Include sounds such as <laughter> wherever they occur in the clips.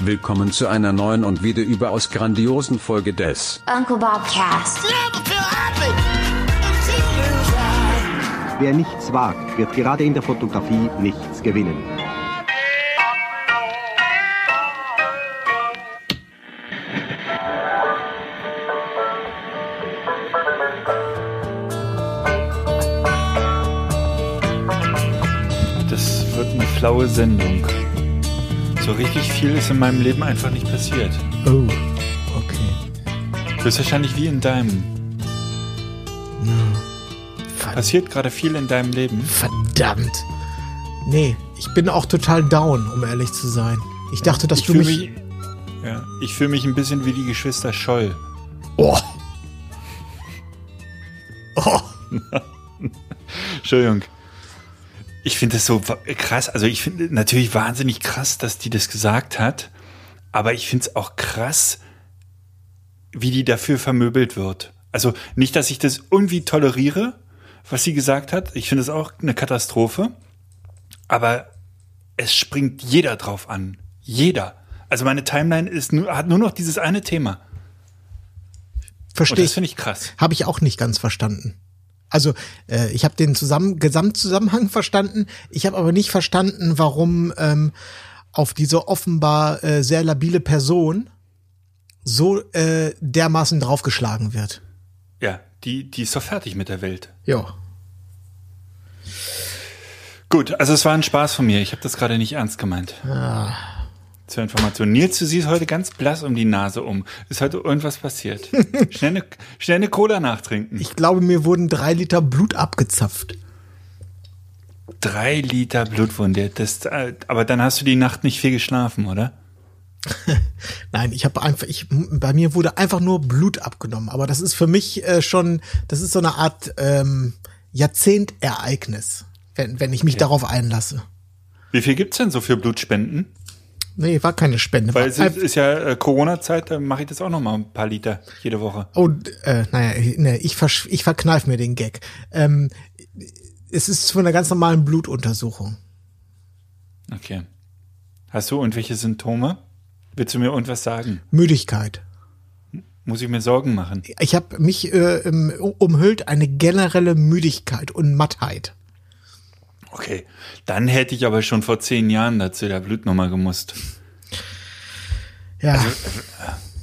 Willkommen zu einer neuen und wieder überaus grandiosen Folge des Uncle Bob Cast. Wer nichts wagt, wird gerade in der Fotografie nichts gewinnen. Flaue Sendung. So richtig viel ist in meinem Leben einfach nicht passiert. Oh, okay. Höchstwahrscheinlich wie in deinem. Ver Passiert gerade viel in deinem Leben. verdammt. Nee, ich bin auch total down, um ehrlich zu sein. Ich dachte, dass ich du mich. mich, ja, ich fühle mich ein bisschen wie die Geschwister Scholl. Oh. Oh. <laughs> Entschuldigung. Ich finde das so krass. Also ich finde natürlich wahnsinnig krass, dass die das gesagt hat. Aber ich finde es auch krass, wie die dafür vermöbelt wird. Also nicht, dass ich das irgendwie toleriere, was sie gesagt hat. Ich finde es auch eine Katastrophe. Aber es springt jeder drauf an. Jeder. Also meine Timeline ist nur, hat nur noch dieses eine Thema. Und Verstehe das finde ich krass. Habe ich auch nicht ganz verstanden. Also, äh, ich habe den zusammen, Gesamtzusammenhang verstanden. Ich habe aber nicht verstanden, warum ähm, auf diese offenbar äh, sehr labile Person so äh, dermaßen draufgeschlagen wird. Ja, die, die ist doch fertig mit der Welt. Ja. Gut, also es war ein Spaß von mir. Ich habe das gerade nicht ernst gemeint. Zur Information. Nils, du siehst heute ganz blass um die Nase um. Ist heute irgendwas passiert? <laughs> schnell, eine, schnell eine Cola nachtrinken. Ich glaube, mir wurden drei Liter Blut abgezapft. Drei Liter Blutwunde. Das, äh, aber dann hast du die Nacht nicht viel geschlafen, oder? <laughs> Nein, ich habe einfach, ich, bei mir wurde einfach nur Blut abgenommen. Aber das ist für mich äh, schon, das ist so eine Art ähm, Jahrzehntereignis, wenn, wenn ich mich darauf einlasse. Wie viel gibt's denn so für Blutspenden? Nee, war keine Spende. Weil es einfach- ist ja äh, Corona-Zeit, da mache ich das auch noch mal ein paar Liter jede Woche. Oh, äh, naja, nee, ich, versch ich verkneif mir den Gag. Ähm, es ist von einer ganz normalen Blutuntersuchung. Okay. Hast du irgendwelche Symptome? Willst du mir irgendwas sagen? Müdigkeit. Muss ich mir Sorgen machen? Ich habe mich äh, umhüllt eine generelle Müdigkeit und Mattheit. Okay, dann hätte ich aber schon vor zehn Jahren dazu der Blutnummer gemusst. Ja,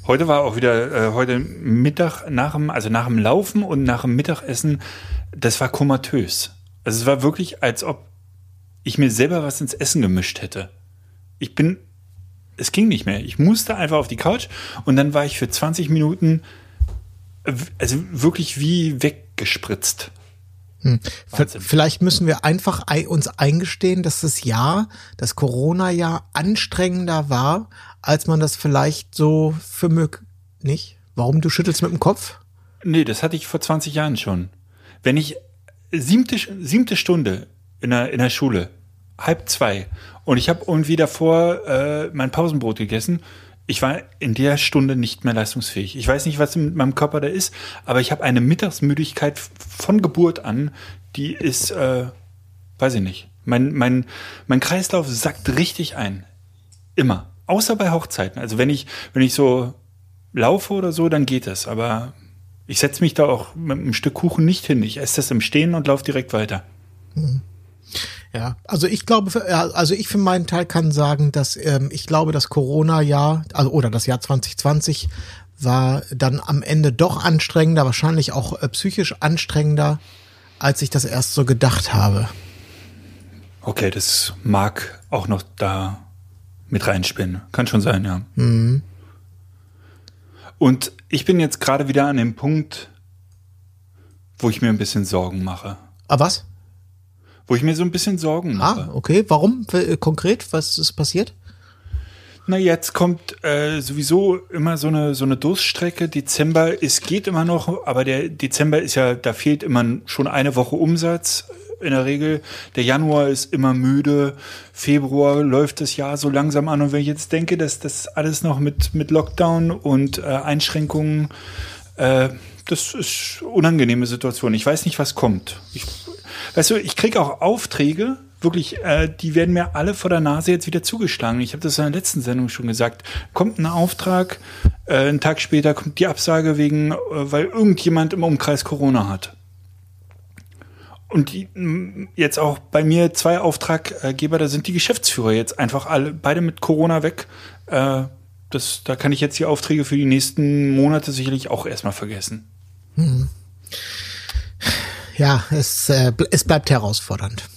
Heute war auch wieder, äh, heute Mittag nach dem, also nach dem Laufen und nach dem Mittagessen, das war komatös. Also es war wirklich, als ob ich mir selber was ins Essen gemischt hätte. Ich bin, es ging nicht mehr. Ich musste einfach auf die Couch und dann war ich für 20 Minuten, äh, also wirklich wie weggespritzt. Wahnsinn. vielleicht müssen wir einfach ei uns eingestehen, dass das Jahr, das Corona-Jahr anstrengender war, als man das vielleicht so für möglich, nicht? Warum du schüttelst mit dem Kopf? Nee, das hatte ich vor 20 Jahren schon. Wenn ich siebte, siebte Stunde in der, in der Schule, halb zwei, und ich habe irgendwie davor äh, mein Pausenbrot gegessen, ich war in der Stunde nicht mehr leistungsfähig. Ich weiß nicht, was mit meinem Körper da ist, aber ich habe eine Mittagsmüdigkeit von Geburt an, die ist, äh, weiß ich nicht. Mein, mein, mein Kreislauf sackt richtig ein. Immer. Außer bei Hochzeiten. Also wenn ich, wenn ich so laufe oder so, dann geht es. Aber ich setze mich da auch mit einem Stück Kuchen nicht hin. Ich esse das im Stehen und laufe direkt weiter. Ja, also ich glaube, also ich für meinen Teil kann sagen, dass ähm, ich glaube, das Corona-Jahr, also oder das Jahr 2020 war dann am Ende doch anstrengender, wahrscheinlich auch äh, psychisch anstrengender, als ich das erst so gedacht habe. Okay, das mag auch noch da mit reinspinnen. Kann schon sein, ja. Und ich bin jetzt gerade wieder an dem Punkt, wo ich mir ein bisschen Sorgen mache. Ah, was? Wo ich mir so ein bisschen Sorgen mache. Ah, okay. Warum äh, konkret? Was ist passiert? Na, jetzt kommt äh, sowieso immer so eine, so eine Durststrecke. Dezember, es geht immer noch, aber der Dezember ist ja, da fehlt immer schon eine Woche Umsatz in der Regel. Der Januar ist immer müde. Februar läuft das Jahr so langsam an. Und wenn ich jetzt denke, dass das alles noch mit, mit Lockdown und äh, Einschränkungen, äh, das ist unangenehme Situation. Ich weiß nicht, was kommt. Ich, weißt du, ich kriege auch Aufträge Wirklich, äh, die werden mir alle vor der Nase jetzt wieder zugeschlagen. Ich habe das in der letzten Sendung schon gesagt. Kommt ein Auftrag, äh, einen Tag später kommt die Absage wegen, äh, weil irgendjemand im Umkreis Corona hat. Und die, jetzt auch bei mir zwei Auftraggeber, da sind die Geschäftsführer jetzt einfach alle beide mit Corona weg. Äh, das, da kann ich jetzt die Aufträge für die nächsten Monate sicherlich auch erstmal vergessen. Ja, es, äh, es bleibt herausfordernd.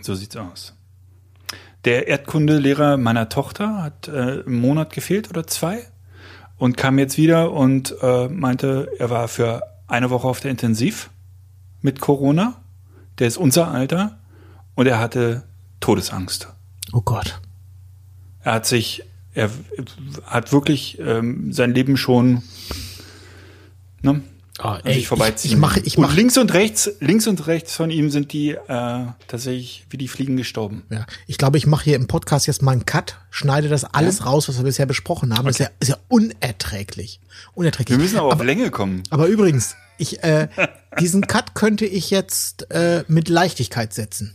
So sieht's aus. Der Erdkundelehrer meiner Tochter hat äh, einen Monat gefehlt oder zwei und kam jetzt wieder und äh, meinte, er war für eine Woche auf der Intensiv mit Corona. Der ist unser Alter und er hatte Todesangst. Oh Gott. Er hat sich, er hat wirklich ähm, sein Leben schon ne, Oh, an ey, sich vorbeiziehen. ich- ich mache- ich mache- links und rechts, links und rechts von ihm sind die äh, tatsächlich wie die Fliegen gestorben. Ja, ich glaube, ich mache hier im Podcast jetzt mal einen Cut, schneide das alles raus, was wir bisher besprochen haben. Das ist ja, ist ja unerträglich. Unerträglich. Wir müssen aber auf Länge kommen. Aber übrigens, ich, äh, <laughs> diesen Cut könnte ich jetzt äh, mit Leichtigkeit setzen.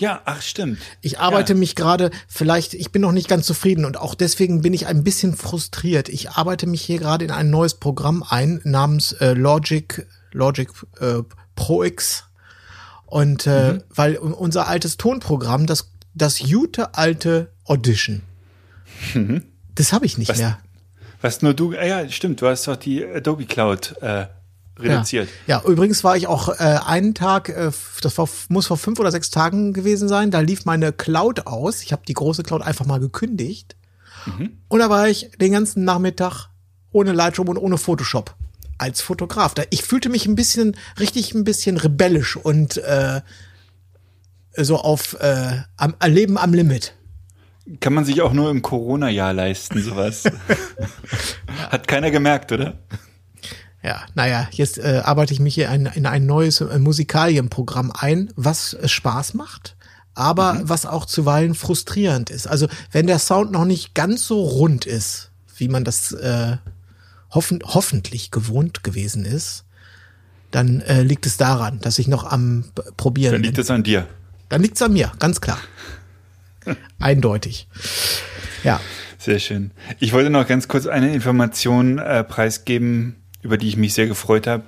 Ja, ach stimmt. Ich arbeite ja. mich gerade, vielleicht, ich bin noch nicht ganz zufrieden und auch deswegen bin ich ein bisschen frustriert. Ich arbeite mich hier gerade in ein neues Programm ein namens äh, Logic, Logic äh, Pro X. Und äh, Mhm. weil unser altes Tonprogramm, das, das gute alte Audition, das habe ich nicht Mhm. Was- mehr. Was nur du, ja, stimmt, du hast doch die Adobe Cloud äh, reduziert. Ja. ja, übrigens war ich auch äh, einen Tag, äh, das war, muss vor fünf oder sechs Tagen gewesen sein, da lief meine Cloud aus. Ich habe die große Cloud einfach mal gekündigt. Und da war ich den ganzen Nachmittag ohne Lightroom und ohne Photoshop als Fotograf. Da, ich fühlte mich ein bisschen, richtig ein bisschen rebellisch und äh, so auf äh, am, Leben am Limit. Kann man sich auch nur im Corona-Jahr leisten, sowas. <laughs> Hat keiner gemerkt, oder? Ja, naja, jetzt äh, arbeite ich mich hier in, in ein neues äh, Musikalienprogramm ein, was äh, Spaß macht, aber was auch zuweilen frustrierend ist. Also wenn der Sound noch nicht ganz so rund ist, wie man das äh, hoffen, hoffentlich gewohnt gewesen ist, dann äh, liegt es daran, dass ich noch am Probieren Dann liegt bin. es an dir. Dann liegt es an mir, ganz klar. <laughs> Eindeutig. Ja. Sehr schön. Ich wollte noch ganz kurz eine Information äh, preisgeben, über die ich mich sehr gefreut habe.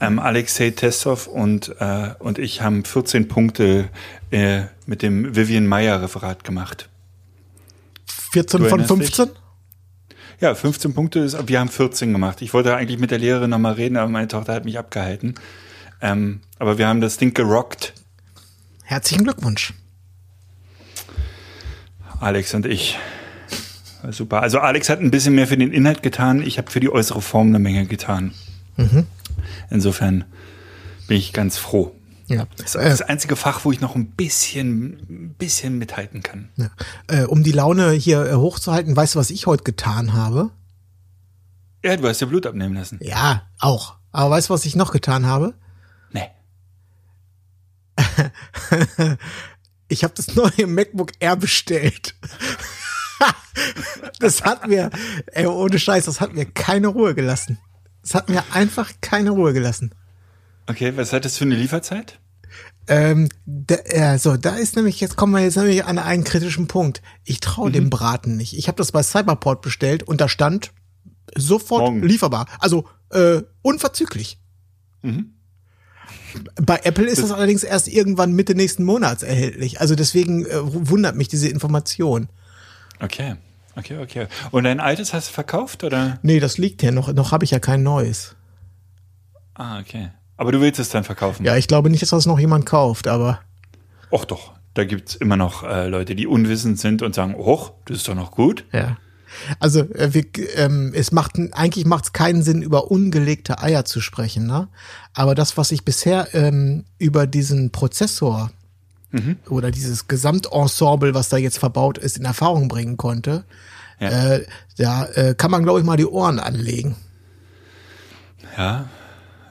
Ähm, Alexei Testov und, äh, und ich haben 14 Punkte äh, mit dem Vivian Meyer Referat gemacht. 14 Du von erinnerst dich? 15? Ja, 15 Punkte ist, wir haben 14 gemacht. Ich wollte eigentlich mit der Lehrerin nochmal reden, aber meine Tochter hat mich abgehalten. Ähm, aber wir haben das Ding gerockt, Herzlichen Glückwunsch. Alex und ich. Super. Also Alex hat ein bisschen mehr für den Inhalt getan. Ich habe für die äußere Form eine Menge getan. Insofern bin ich ganz froh. Ja. Das ist das einzige Fach, wo ich noch ein bisschen, ein bisschen mithalten kann. Ja. Äh, um die Laune hier äh, hochzuhalten, weißt du, was ich heute getan habe? Ja, du hast ja Blut abnehmen lassen. Ja, auch. Aber weißt du, was ich noch getan habe? Nee. <laughs> Ich habe das neue MacBook Air bestellt. Das hat mir, ey, ohne Scheiß, das hat mir keine Ruhe gelassen. Das hat mir einfach keine Ruhe gelassen. Okay, was hat das für eine Lieferzeit? Ähm, da, äh, so, da ist nämlich, jetzt kommen wir jetzt nämlich an einen kritischen Punkt. Ich traue dem Braten nicht. Ich habe das bei Cyberport bestellt und da stand sofort Morgen. lieferbar. Also äh, unverzüglich. Bei Apple ist das, allerdings erst irgendwann Mitte nächsten Monats erhältlich. Also deswegen äh, wundert mich diese Information. Okay, okay, okay. Und dein altes hast du verkauft oder? Nee, das liegt hier noch. Noch habe ich ja kein neues. Ah, okay. Aber du willst es dann verkaufen? Ja, ich glaube nicht, dass das noch jemand kauft, aber Och doch, da gibt's immer noch äh, Leute, die unwissend sind und sagen, och, das ist doch noch gut. Ja. Also äh, wir, ähm, es macht eigentlich macht es keinen Sinn, über ungelegte Eier zu sprechen, ne? Aber das, was ich bisher ähm, über diesen Prozessor oder dieses Gesamtensemble, was da jetzt verbaut ist, in Erfahrung bringen konnte, Ja. äh, da äh, kann man, glaube ich, mal die Ohren anlegen. Ja.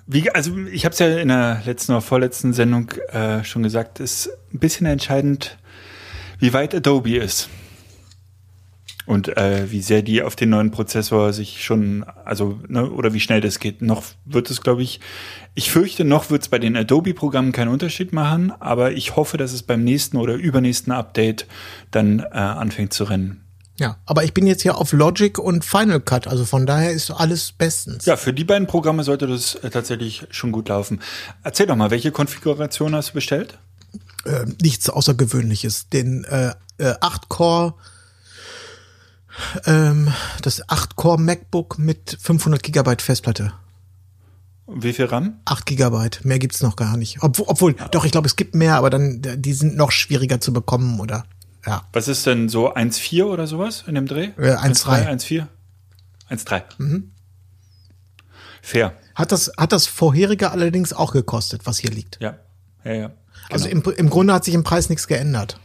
Wie, also ich habe es ja in der letzten oder vorletzten Sendung äh, schon gesagt, ist ein bisschen entscheidend, wie weit Adobe ist. Und äh, wie sehr die auf den neuen Prozessor sich schon, also, ne, oder wie schnell das geht. Noch wird es, glaube ich, ich fürchte, noch wird es bei den Adobe-Programmen keinen Unterschied machen, aber ich hoffe, dass es beim nächsten oder übernächsten Update dann äh, anfängt zu rennen. Ja, aber ich bin jetzt hier auf Logic und Final Cut, also von daher ist alles bestens. Ja, für die beiden Programme sollte das äh, tatsächlich schon gut laufen. Erzähl doch mal, welche Konfiguration hast du bestellt? Äh, nichts Außergewöhnliches. Den äh, äh, 8-Core, ähm, das 8-Core MacBook mit 500 Gigabyte Festplatte. Wie viel RAM? 8 Gigabyte, mehr gibt's noch gar nicht. Obwohl, obwohl doch, ich glaube, es gibt mehr, aber dann, die sind noch schwieriger zu bekommen, oder? Ja. Was ist denn so 1,4 oder sowas in dem Dreh? Äh, 1,3. 1,4? 1,3. Mhm. Fair. Hat das, hat das vorherige allerdings auch gekostet, was hier liegt? Ja. Ja, ja. Genau. Also im, im Grunde hat sich im Preis nichts geändert.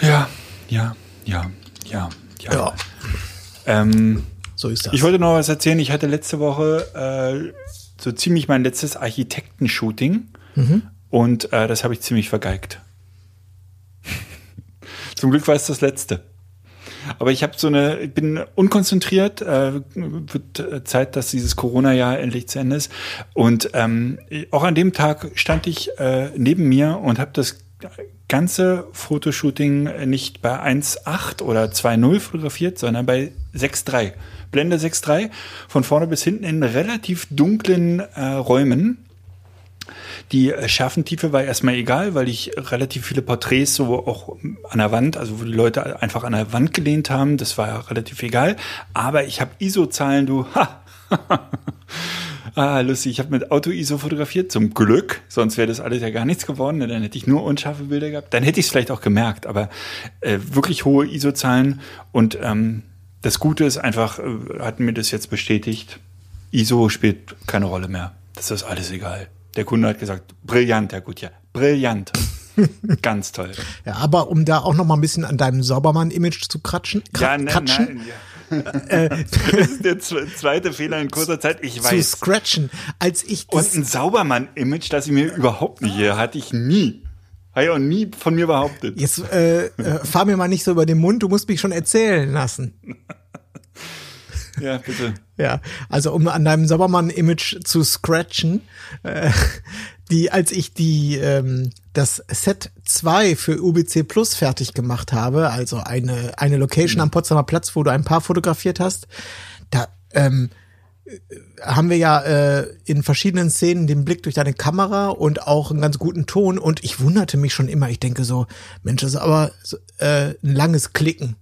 Ja, ja, ja, ja, ja. Ja. Ähm, So ist das. ich wollte noch was erzählen. Ich hatte letzte Woche äh, so ziemlich mein letztes Architektenshooting und äh, das habe ich ziemlich vergeigt. <laughs> Zum Glück war es das letzte. Aber ich habe so eine, ich bin unkonzentriert, äh, wird äh, Zeit, dass dieses Corona-Jahr endlich zu Ende ist. Und ähm, auch an dem Tag stand ich äh, neben mir und habe das ganze Fotoshooting nicht bei 1.8 oder 2.0 fotografiert, sondern bei 6.3. Blende 6.3, von vorne bis hinten in relativ dunklen äh, Räumen. Die äh, Schärfentiefe war erstmal egal, weil ich relativ viele Porträts so auch an der Wand, also wo die Leute einfach an der Wand gelehnt haben, das war ja relativ egal. Aber ich habe ISO-Zahlen, du, ha, <laughs> ah, lustig, ich habe mit Auto-ISO fotografiert, zum Glück, sonst wäre das alles ja gar nichts geworden, ne? dann hätte ich nur unscharfe Bilder gehabt. Dann hätte ich es vielleicht auch gemerkt, aber äh, wirklich hohe ISO-Zahlen und ähm, das Gute ist einfach, äh, hat mir das jetzt bestätigt, ISO spielt keine Rolle mehr. Das ist alles egal. Der Kunde hat gesagt, brillant, Herr Gutjahr, brillant. <laughs> Ganz toll. ja, aber um da auch noch mal ein bisschen an deinem Saubermann-Image zu kratschen, kra Ja, ne, kratschen nein, ja. <laughs> das ist der zwe- zweite Fehler in kurzer Zeit. Ich zu weiß. scratchen, als ich Und ein Saubermann-Image, das ich mir überhaupt nicht hier hatte ich nie. Habe ich auch nie von mir behauptet. jetzt äh, äh, fahr mir mal nicht so über den Mund, du musst mich schon erzählen lassen. <laughs> Ja, bitte. Ja, also um an deinem Saubermann-Image zu scratchen, äh, die, als ich die ähm, das Set 2 für UBC Plus fertig gemacht habe, also eine, eine Location am Potsdamer Platz, wo du ein paar fotografiert hast, da ähm, haben wir ja äh, in verschiedenen Szenen den Blick durch deine Kamera und auch einen ganz guten Ton und ich wunderte mich schon immer, ich denke so, Mensch, das ist aber äh, ein langes Klicken.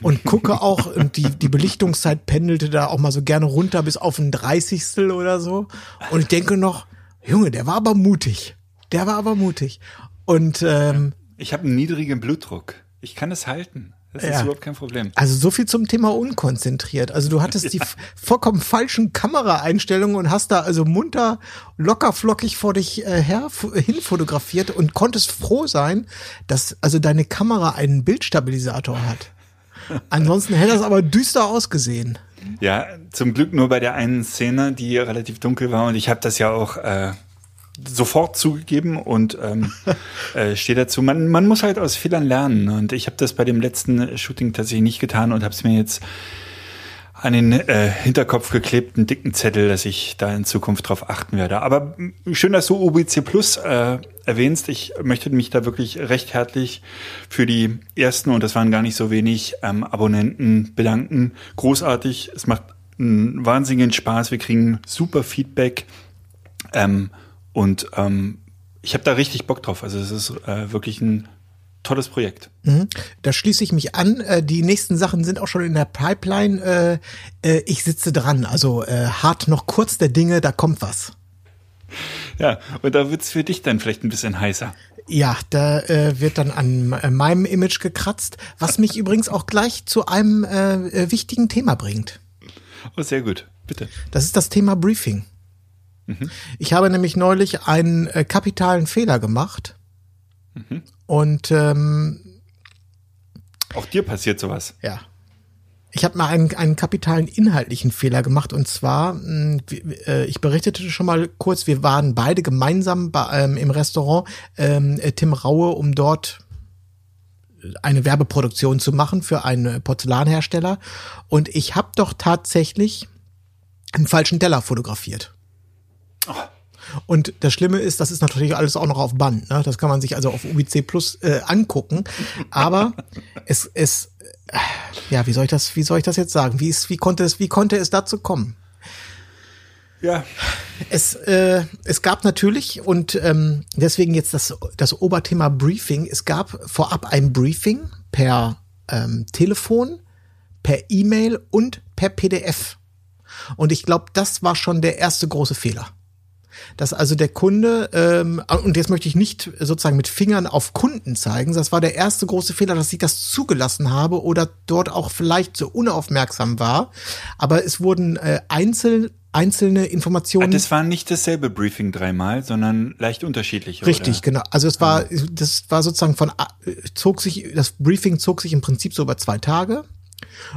Und gucke <laughs> auch, und die, die Belichtungszeit pendelte da auch mal so gerne runter bis auf ein Dreißigstel oder so. Und ich denke noch, Junge, der war aber mutig. Der war aber mutig. Und ähm, Ich habe einen niedrigen Blutdruck. Ich kann es halten. Das ist Ja. überhaupt kein Problem. also so viel zum Thema unkonzentriert. Also du hattest die f- vollkommen falschen Kameraeinstellungen und hast da also munter, locker flockig vor dich äh, her hin fotografiert und konntest froh sein, dass also deine Kamera einen Bildstabilisator hat. Ansonsten hätte das aber düster ausgesehen. Ja, zum Glück nur bei der einen Szene, die relativ dunkel war. Und ich habe das ja auch äh, sofort zugegeben und ähm, <laughs> äh, stehe dazu. Man, man muss halt aus Fehlern lernen. Und ich habe das bei dem letzten Shooting tatsächlich nicht getan und habe es mir jetzt an den äh, Hinterkopf geklebt, einen dicken Zettel, dass ich da in Zukunft drauf achten werde. Aber schön, dass du OBC Plus äh, erwähnst. Ich möchte mich da wirklich recht herzlich für die ersten, und das waren gar nicht so wenig, ähm, Abonnenten bedanken. Großartig. Es macht einen wahnsinnigen Spaß. Wir kriegen super Feedback. Ähm, und ähm, ich habe da richtig Bock drauf. Also es ist äh, wirklich ein tolles Projekt. Da schließe ich mich an. Äh, die nächsten Sachen sind auch schon in der Pipeline. Äh, äh, ich sitze dran. Also hart noch kurz der Dinge, da kommt was. Ja, und da wird's für dich dann vielleicht ein bisschen heißer. Ja, da äh, wird dann an äh, meinem Image gekratzt, was mich <laughs> übrigens auch gleich zu einem äh, wichtigen Thema bringt. Oh, sehr gut. Bitte. Das ist das Thema Briefing. Ich habe nämlich neulich einen kapitalen Fehler gemacht. Und ähm, Auch dir passiert sowas. Ja. Ich habe mal einen, einen kapitalen inhaltlichen Fehler gemacht und zwar, wie- äh, ich berichtete schon mal kurz, wir waren beide gemeinsam bei, ähm, im Restaurant ähm, äh, Tim Raue, um dort eine Werbeproduktion zu machen für einen Porzellanhersteller. Und ich habe doch tatsächlich einen falschen Teller fotografiert. Und das Schlimme ist, das ist natürlich alles auch noch auf Band. Ne? Das kann man sich also auf UBC Plus äh, angucken. Aber <laughs> es, es, äh, ja, wie soll ich das, wie soll ich das jetzt sagen? Wie ist, wie konnte es, wie konnte es dazu kommen? Ja. Es, äh, es gab natürlich, und ähm, deswegen jetzt das, das Oberthema Briefing, es gab vorab ein Briefing per ähm, Telefon, per E-Mail und per PDF. Und ich glaube, das war schon der erste große Fehler. Dass also der Kunde, ähm, und jetzt möchte ich nicht sozusagen mit Fingern auf Kunden zeigen, das war der erste große Fehler, dass ich das zugelassen habe oder dort auch vielleicht so unaufmerksam war. Aber es wurden äh, einzeln einzelne Informationen. Das war nicht dasselbe Briefing dreimal, sondern leicht unterschiedliche. Richtig, oder? genau. Also es war, das war sozusagen von, zog sich, das Briefing zog sich im Prinzip so über zwei Tage.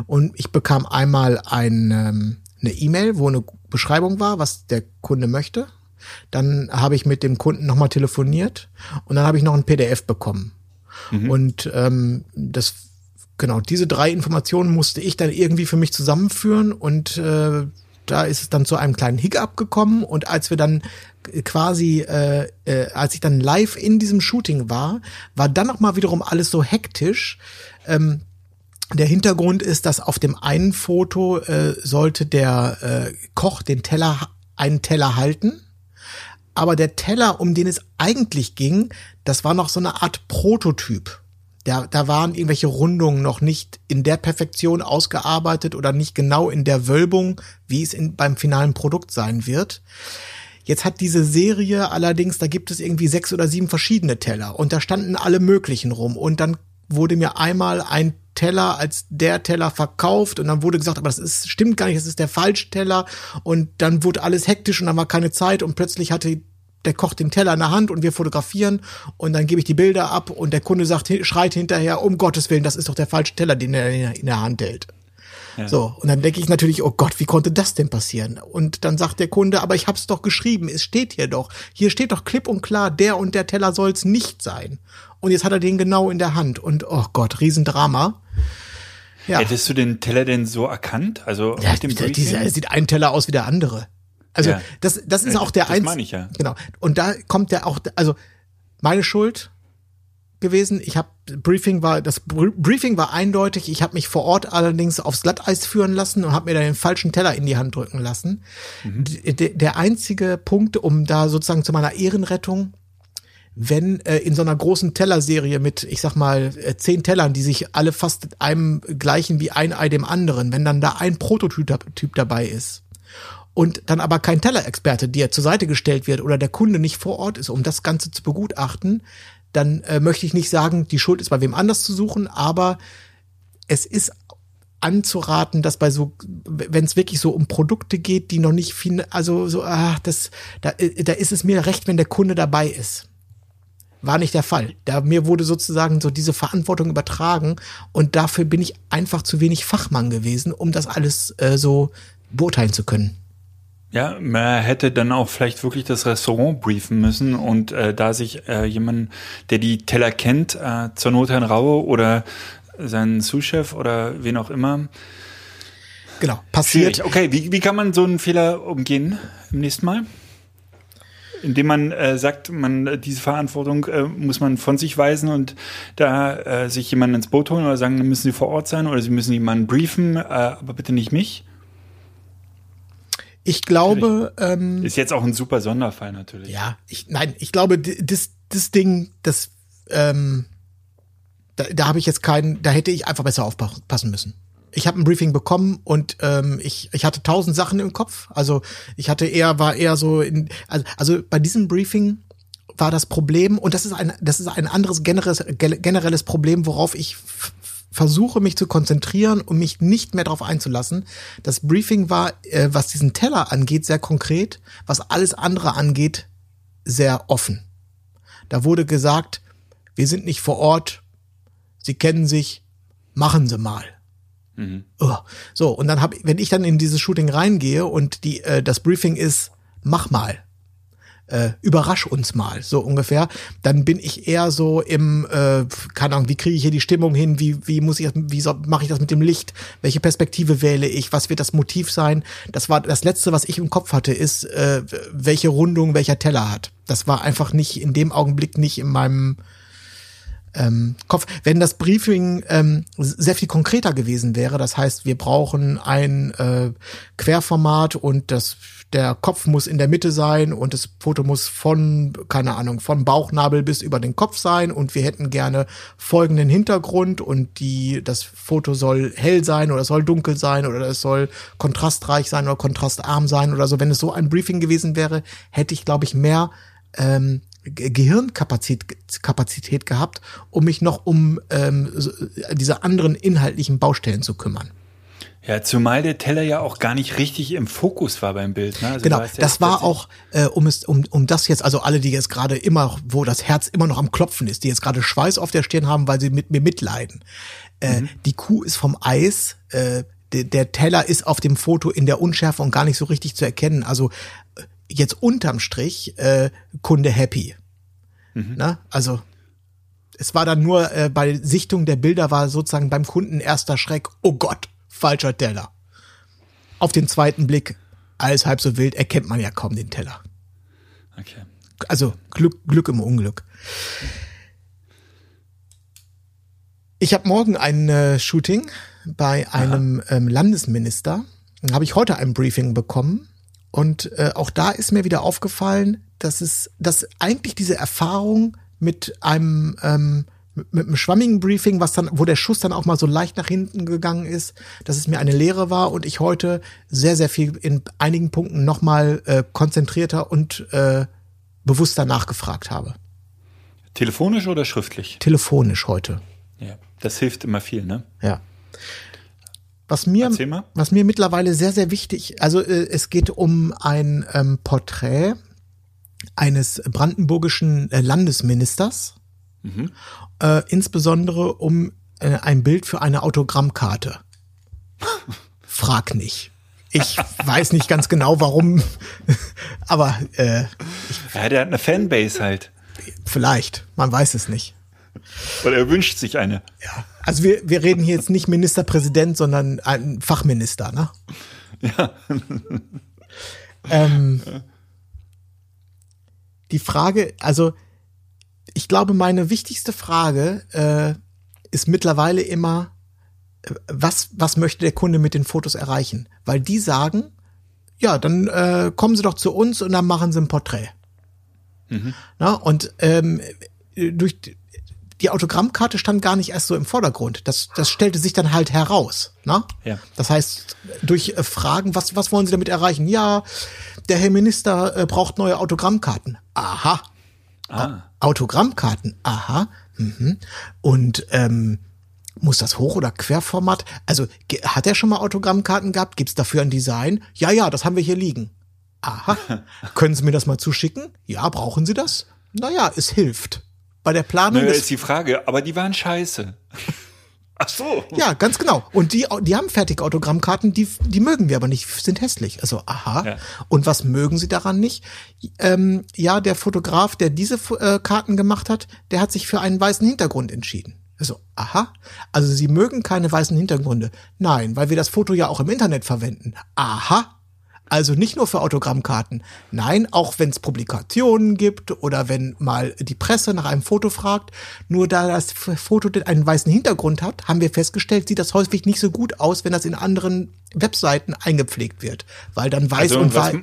Und ich bekam einmal ein, ähm, eine E-Mail, wo eine Beschreibung war, was der Kunde möchte. Dann habe ich mit dem Kunden nochmal telefoniert und dann habe ich noch ein PDF bekommen. Mhm. Und ähm, das genau diese drei Informationen musste ich dann irgendwie für mich zusammenführen und äh, da ist es dann zu einem kleinen Hiccup gekommen und als wir dann quasi, äh, äh, als ich dann live in diesem Shooting war, war dann noch mal wiederum alles so hektisch. Ähm, der Hintergrund ist, dass auf dem einen Foto äh, sollte der äh, Koch den Teller, einen Teller halten. Aber der Teller, um den es eigentlich ging, das war noch so eine Art Prototyp. Da, da waren irgendwelche Rundungen noch nicht in der Perfektion ausgearbeitet oder nicht genau in der Wölbung, wie es in, beim finalen Produkt sein wird. Jetzt hat diese Serie allerdings, da gibt es irgendwie sechs oder sieben verschiedene Teller und da standen alle möglichen rum und dann wurde mir einmal ein Teller als der Teller verkauft und dann wurde gesagt, aber das ist, stimmt gar nicht, das ist der falsche Teller und dann wurde alles hektisch und dann war keine Zeit und plötzlich hatte der kocht den Teller in der Hand und wir fotografieren und dann gebe ich die Bilder ab und der Kunde sagt, schreit hinterher, um Gottes Willen, das ist doch der falsche Teller, den er in der Hand hält. Ja. So, und dann denke ich natürlich, oh Gott, wie konnte das denn passieren? Und dann sagt der Kunde, aber ich hab's doch geschrieben, es steht hier doch. Hier steht doch klipp und klar, der und der Teller soll's nicht sein. Und jetzt hat er den genau in der Hand und oh Gott, Riesendrama. Ja. Hättest du den Teller denn so erkannt? Also ja, auf dem dieser, sieht ein Teller aus wie der andere. Also ja. das, das ist auch der das meine ich ja. Genau. Und da kommt der auch, also meine Schuld gewesen. Ich habe Briefing war das Briefing war eindeutig. Ich habe mich vor Ort allerdings aufs Glatteis führen lassen und habe mir dann den falschen Teller in die Hand drücken lassen. Mhm. Der einzige Punkt, um da sozusagen zu meiner Ehrenrettung, wenn äh, in so einer großen Tellerserie mit, ich sag mal, äh, zehn Tellern, die sich alle fast einem gleichen wie ein Ei dem anderen, wenn dann da ein Prototyp typ dabei ist und dann aber kein Tellerexperte dir zur Seite gestellt wird oder der Kunde nicht vor Ort ist, um das Ganze zu begutachten, dann äh, möchte ich nicht sagen, die Schuld ist bei wem anders zu suchen, aber es ist anzuraten, dass bei so, wenn es wirklich so um Produkte geht, die noch nicht viel, also so, ah, das, da, äh, da ist es mir recht, wenn der Kunde dabei ist. War nicht der Fall. Da mir wurde sozusagen so diese Verantwortung übertragen und dafür bin ich einfach zu wenig Fachmann gewesen, um das alles äh, so beurteilen zu können. Ja, man hätte dann auch vielleicht wirklich das Restaurant briefen müssen und äh, da sich äh, jemand, der die Teller kennt, äh, zur Not Herrn Raue oder seinen Sous-Chef oder wen auch immer. Genau, passiert. Schwierig. Okay, wie, wie kann man so einen Fehler umgehen im nächsten Mal? Indem man äh, sagt, man diese Verantwortung äh, muss man von sich weisen und da äh, sich jemanden ins Boot holen oder sagen, dann müssen sie vor Ort sein oder sie müssen jemanden briefen, äh, aber bitte nicht mich. Ich glaube. Ähm, ist jetzt auch ein super Sonderfall natürlich. Ja, ich, nein, ich glaube, das, das Ding, das, ähm, da, da habe ich jetzt keinen, da hätte ich einfach besser aufpassen müssen. Ich habe ein Briefing bekommen und ähm, ich, ich hatte tausend Sachen im Kopf. Also ich hatte eher, war eher so in, also, also bei diesem Briefing war das Problem, und das ist ein, das ist ein anderes generelles, generelles Problem, worauf ich versuche mich zu konzentrieren und mich nicht mehr darauf einzulassen. Das Briefing war, äh, was diesen Teller angeht, sehr konkret, was alles andere angeht, sehr offen. Da wurde gesagt, wir sind nicht vor Ort, Sie kennen sich, machen Sie mal. Mhm. Oh. So, und dann habe wenn ich dann in dieses Shooting reingehe und die, äh, das Briefing ist, mach mal, äh, überrasch uns mal, so ungefähr. Dann bin ich eher so im, äh, keine Ahnung, wie kriege ich hier die Stimmung hin, wie, wie muss ich, wie so, mache ich das mit dem Licht, welche Perspektive wähle ich, was wird das Motiv sein? Das war das Letzte, was ich im Kopf hatte, ist, äh, welche Rundung welcher Teller hat. Das war einfach nicht in dem Augenblick nicht in meinem ähm, Kopf. Wenn das Briefing ähm, sehr viel konkreter gewesen wäre, das heißt, wir brauchen ein äh, Querformat und das der Kopf muss in der Mitte sein und das Foto muss von, keine Ahnung, von Bauchnabel bis über den Kopf sein und wir hätten gerne folgenden Hintergrund und die, das Foto soll hell sein oder soll dunkel sein oder es soll kontrastreich sein oder kontrastarm sein oder so. Wenn es so ein Briefing gewesen wäre, hätte ich, glaube ich, mehr ähm, Gehirnkapazität Kapazität gehabt, um mich noch um ähm, diese anderen inhaltlichen Baustellen zu kümmern. Ja, zumal der Teller ja auch gar nicht richtig im Fokus war beim Bild. Ne? Also genau, das war auch, äh, um es, um, um das jetzt, also alle, die jetzt gerade immer, wo das Herz immer noch am Klopfen ist, die jetzt gerade Schweiß auf der Stirn haben, weil sie mit mir mitleiden. Äh, mhm. Die Kuh ist vom Eis, äh, der, der Teller ist auf dem Foto in der Unschärfe und gar nicht so richtig zu erkennen. Also jetzt unterm Strich äh, Kunde happy. Mhm. Na, also es war dann nur äh, bei Sichtung der Bilder war sozusagen beim Kunden erster Schreck, oh Gott, falscher Teller. Auf den zweiten Blick, alles halb so wild, erkennt man ja kaum den Teller. Okay. Also Glück, Glück im Unglück. Ich habe morgen ein äh, Shooting bei einem ähm, Landesminister. Dann habe ich heute ein Briefing bekommen. Und äh, auch da ist mir wieder aufgefallen, dass es, dass eigentlich diese Erfahrung mit einem ähm, mit einem schwammigen Briefing, was dann, wo der Schuss dann auch mal so leicht nach hinten gegangen ist, dass es mir eine Lehre war und ich heute sehr, sehr viel in einigen Punkten nochmal äh, konzentrierter und äh, bewusster nachgefragt habe. Telefonisch oder schriftlich? Telefonisch heute. Ja, das hilft immer viel, ne? Ja. Was mir, was mir mittlerweile sehr, sehr wichtig, also äh, es geht um ein ähm, Porträt eines brandenburgischen äh, Landesministers. Mhm äh, insbesondere um äh, ein Bild für eine Autogrammkarte. <laughs> Frag nicht. Ich weiß nicht ganz genau, warum, <laughs> aber äh, ja, der hat eine Fanbase halt. Vielleicht, man weiß es nicht. Oder er wünscht sich eine. Ja, also wir, wir reden hier jetzt nicht Ministerpräsident, sondern ein Fachminister, ne? Ja. ähm, die Frage, also ich glaube, meine wichtigste Frage äh, ist mittlerweile immer, äh, was, was möchte der Kunde mit den Fotos erreichen? Weil die sagen, ja, dann äh, kommen Sie doch zu uns und dann machen Sie ein Porträt. Mhm. Na, und ähm, durch die Autogrammkarte stand gar nicht erst so im Vordergrund. Das, das stellte sich dann halt heraus. Na? Ja. Das heißt, durch äh, Fragen, was, was wollen Sie damit erreichen? Ja, der Herr Minister äh, braucht neue Autogrammkarten. Aha, Ah. Autogrammkarten, aha. Mhm. Und ähm, muss das Hoch- oder Querformat? Also hat er schon mal Autogrammkarten gehabt? Gibt's dafür ein Design? Ja, ja, das haben wir hier liegen. Aha. <laughs> Können Sie mir das mal zuschicken? Ja, brauchen Sie das? Naja, es hilft. Bei der Planung. Naja, ist die Frage, aber die waren scheiße. Ach so. Ja, ganz genau. Und die, die haben fertige Autogrammkarten, die, die mögen wir aber nicht, sind hässlich. Also, aha. Ja. Und was mögen sie daran nicht? Ähm, ja, der Fotograf, der diese äh, Karten gemacht hat, der hat sich für einen weißen Hintergrund entschieden. Also, aha. Also, sie mögen keine weißen Hintergründe. Nein, weil wir das Foto ja auch im Internet verwenden. Aha. Also nicht nur für Autogrammkarten. Nein, auch wenn es Publikationen gibt oder wenn mal die Presse nach einem Foto fragt. Nur da das Foto einen weißen Hintergrund hat, haben wir festgestellt, sieht das häufig nicht so gut aus, wenn das in anderen Webseiten eingepflegt wird. Weil dann weiß also, und weiß.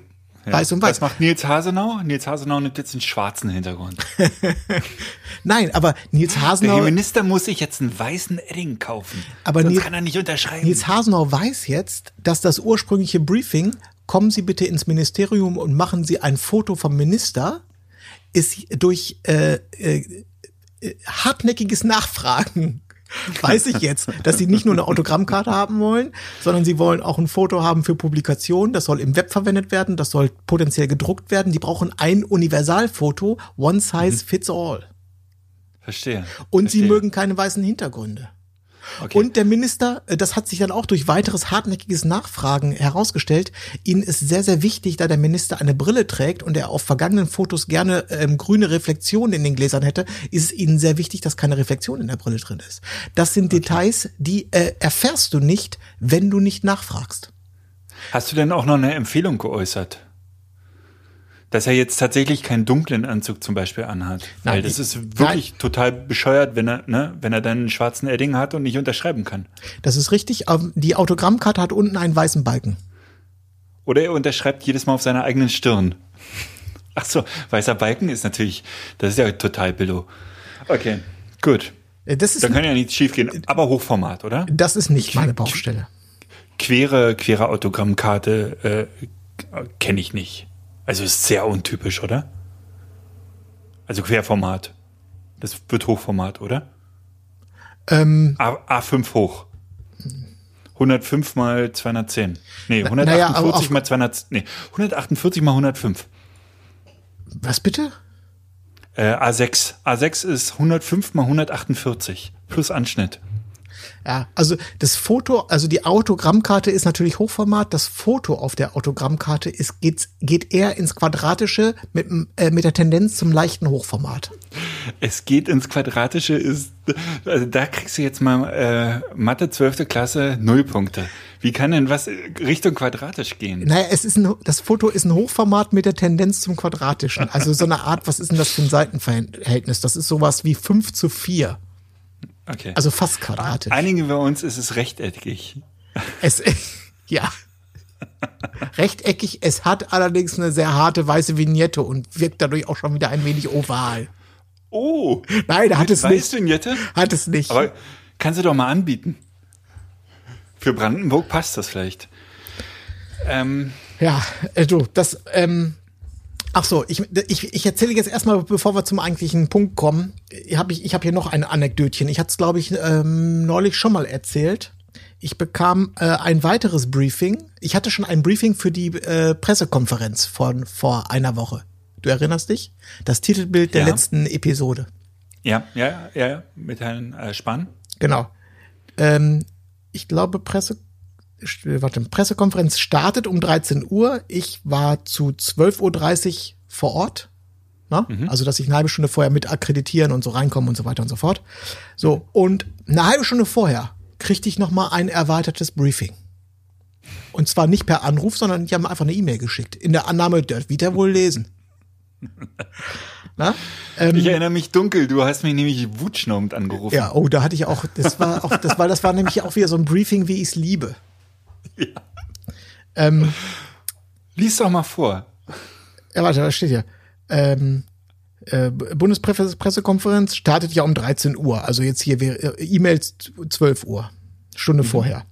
Ja. Weiß und weiß. Was macht Nils Hasenau? Nils Hasenau nimmt jetzt einen schwarzen Hintergrund. <laughs> Nein, aber Nils Hasenau. Der Minister muss sich jetzt einen weißen Edding kaufen. Aber Nils, kann er nicht unterschreiben. Nils Hasenau weiß jetzt, dass das ursprüngliche Briefing kommen Sie bitte ins Ministerium und machen Sie ein Foto vom Minister, ist durch äh, äh, hartnäckiges Nachfragen <laughs> weiß ich jetzt, dass sie nicht nur eine Autogrammkarte haben wollen, sondern sie wollen auch ein Foto haben für Publikation. Das soll im Web verwendet werden, das soll potenziell gedruckt werden. Die brauchen ein Universalfoto, one size mhm. fits all. Verstehe. Und Verstehe. sie mögen keine weißen Hintergründe. Okay. Und der Minister, äh, das hat sich dann auch durch weiteres hartnäckiges Nachfragen herausgestellt, ihnen ist sehr, sehr wichtig, da der Minister eine Brille trägt und er auf vergangenen Fotos gerne ähm, grüne Reflexionen in den Gläsern hätte, ist es ihnen sehr wichtig, dass keine Reflexion in der Brille drin ist. Das sind Details, die äh, erfährst du nicht, wenn du nicht nachfragst. Hast du denn auch noch eine Empfehlung geäußert? Dass er jetzt tatsächlich keinen dunklen Anzug zum Beispiel anhat. Weil Nein, das ich- ist wirklich total bescheuert, wenn er, ne, wenn er dann einen schwarzen Edding hat und nicht unterschreiben kann. Das ist richtig. Die Autogrammkarte hat unten einen weißen Balken. Oder er unterschreibt jedes Mal auf seiner eigenen Stirn. Ach so, weißer Balken ist natürlich, das ist ja total billo. Okay, gut. Äh, Das ist, Da kann ja nichts schiefgehen. Aber Hochformat, oder? das ist nicht meine Baustelle. Quere, quere Autogrammkarte äh, kenne ich nicht. Also ist sehr untypisch, oder? Also Querformat. Das wird Hochformat, oder? Ähm, A, A5 hoch. 105 mal 210. Nee, Na- 148 naja, mal 200, nee, 148 mal 105. was bitte? Äh, A6. A6 ist 105 mal 148 plus Anschnitt. Ja, also das Foto, also die Autogrammkarte ist natürlich Hochformat. Das Foto auf der Autogrammkarte ist, geht, geht eher ins Quadratische mit, äh, mit der Tendenz zum leichten Hochformat. Es geht ins Quadratische, ist, also da kriegst du jetzt mal äh, Mathe 12. Klasse Nullpunkte. Wie kann denn was Richtung quadratisch gehen? Naja, es ist ein, das Foto ist ein Hochformat mit der Tendenz zum Quadratischen. Also so eine Art, was ist denn das für ein Seitenverhältnis? Das ist sowas wie 5 zu 4. Okay. Also fast quadratisch. Einigen wir uns, ist es rechteckig. Es, <laughs> ja. Rechteckig, es hat allerdings eine sehr harte weiße Vignette und wirkt dadurch auch schon wieder ein wenig oval. Oh, Nein, hat es nicht. Weißvignette? Hat es nicht. Aber kannst du doch mal anbieten. Für Brandenburg passt das vielleicht. Ähm, Ja, äh, du, das, ähm, ach so, ich, ich, ich erzähle jetzt erstmal, bevor wir zum eigentlichen Punkt kommen, hab ich, ich habe hier noch ein Anekdötchen. Ich hatte es, glaube ich, ähm, neulich schon mal erzählt. Ich bekam äh, ein weiteres Briefing. Ich hatte schon ein Briefing für die äh, Pressekonferenz von vor einer Woche. Du erinnerst dich? Das Titelbild der Ja. letzten Episode. ja, ja, ja, ja, mit Herrn äh, Spahn. Genau. Ähm, ich glaube, Presse, st- warte, Pressekonferenz startet um 13 Uhr. Ich war zu 12.30 Uhr vor Ort. Na? Also, dass ich eine halbe Stunde vorher mit akkreditieren und so reinkomme und so weiter und so fort. So, und eine halbe Stunde vorher kriegte ich noch mal ein erweitertes Briefing. Und zwar nicht per Anruf, sondern die haben einfach eine E-Mail geschickt. In der Annahme, der wird er wohl lesen. <laughs> Na? Ich erinnere mich dunkel, du hast mich nämlich wutschnaubend angerufen. Ja, oh, da hatte ich auch, das war auch, das war, das war nämlich auch wieder so ein Briefing, wie ich es liebe. Ähm, Lies doch mal vor. ja, warte, da steht hier. Ähm, äh, Bundespressekonferenz startet ja um 13 Uhr. Also jetzt hier wäre äh, E-Mails 12 Uhr. Stunde vorher.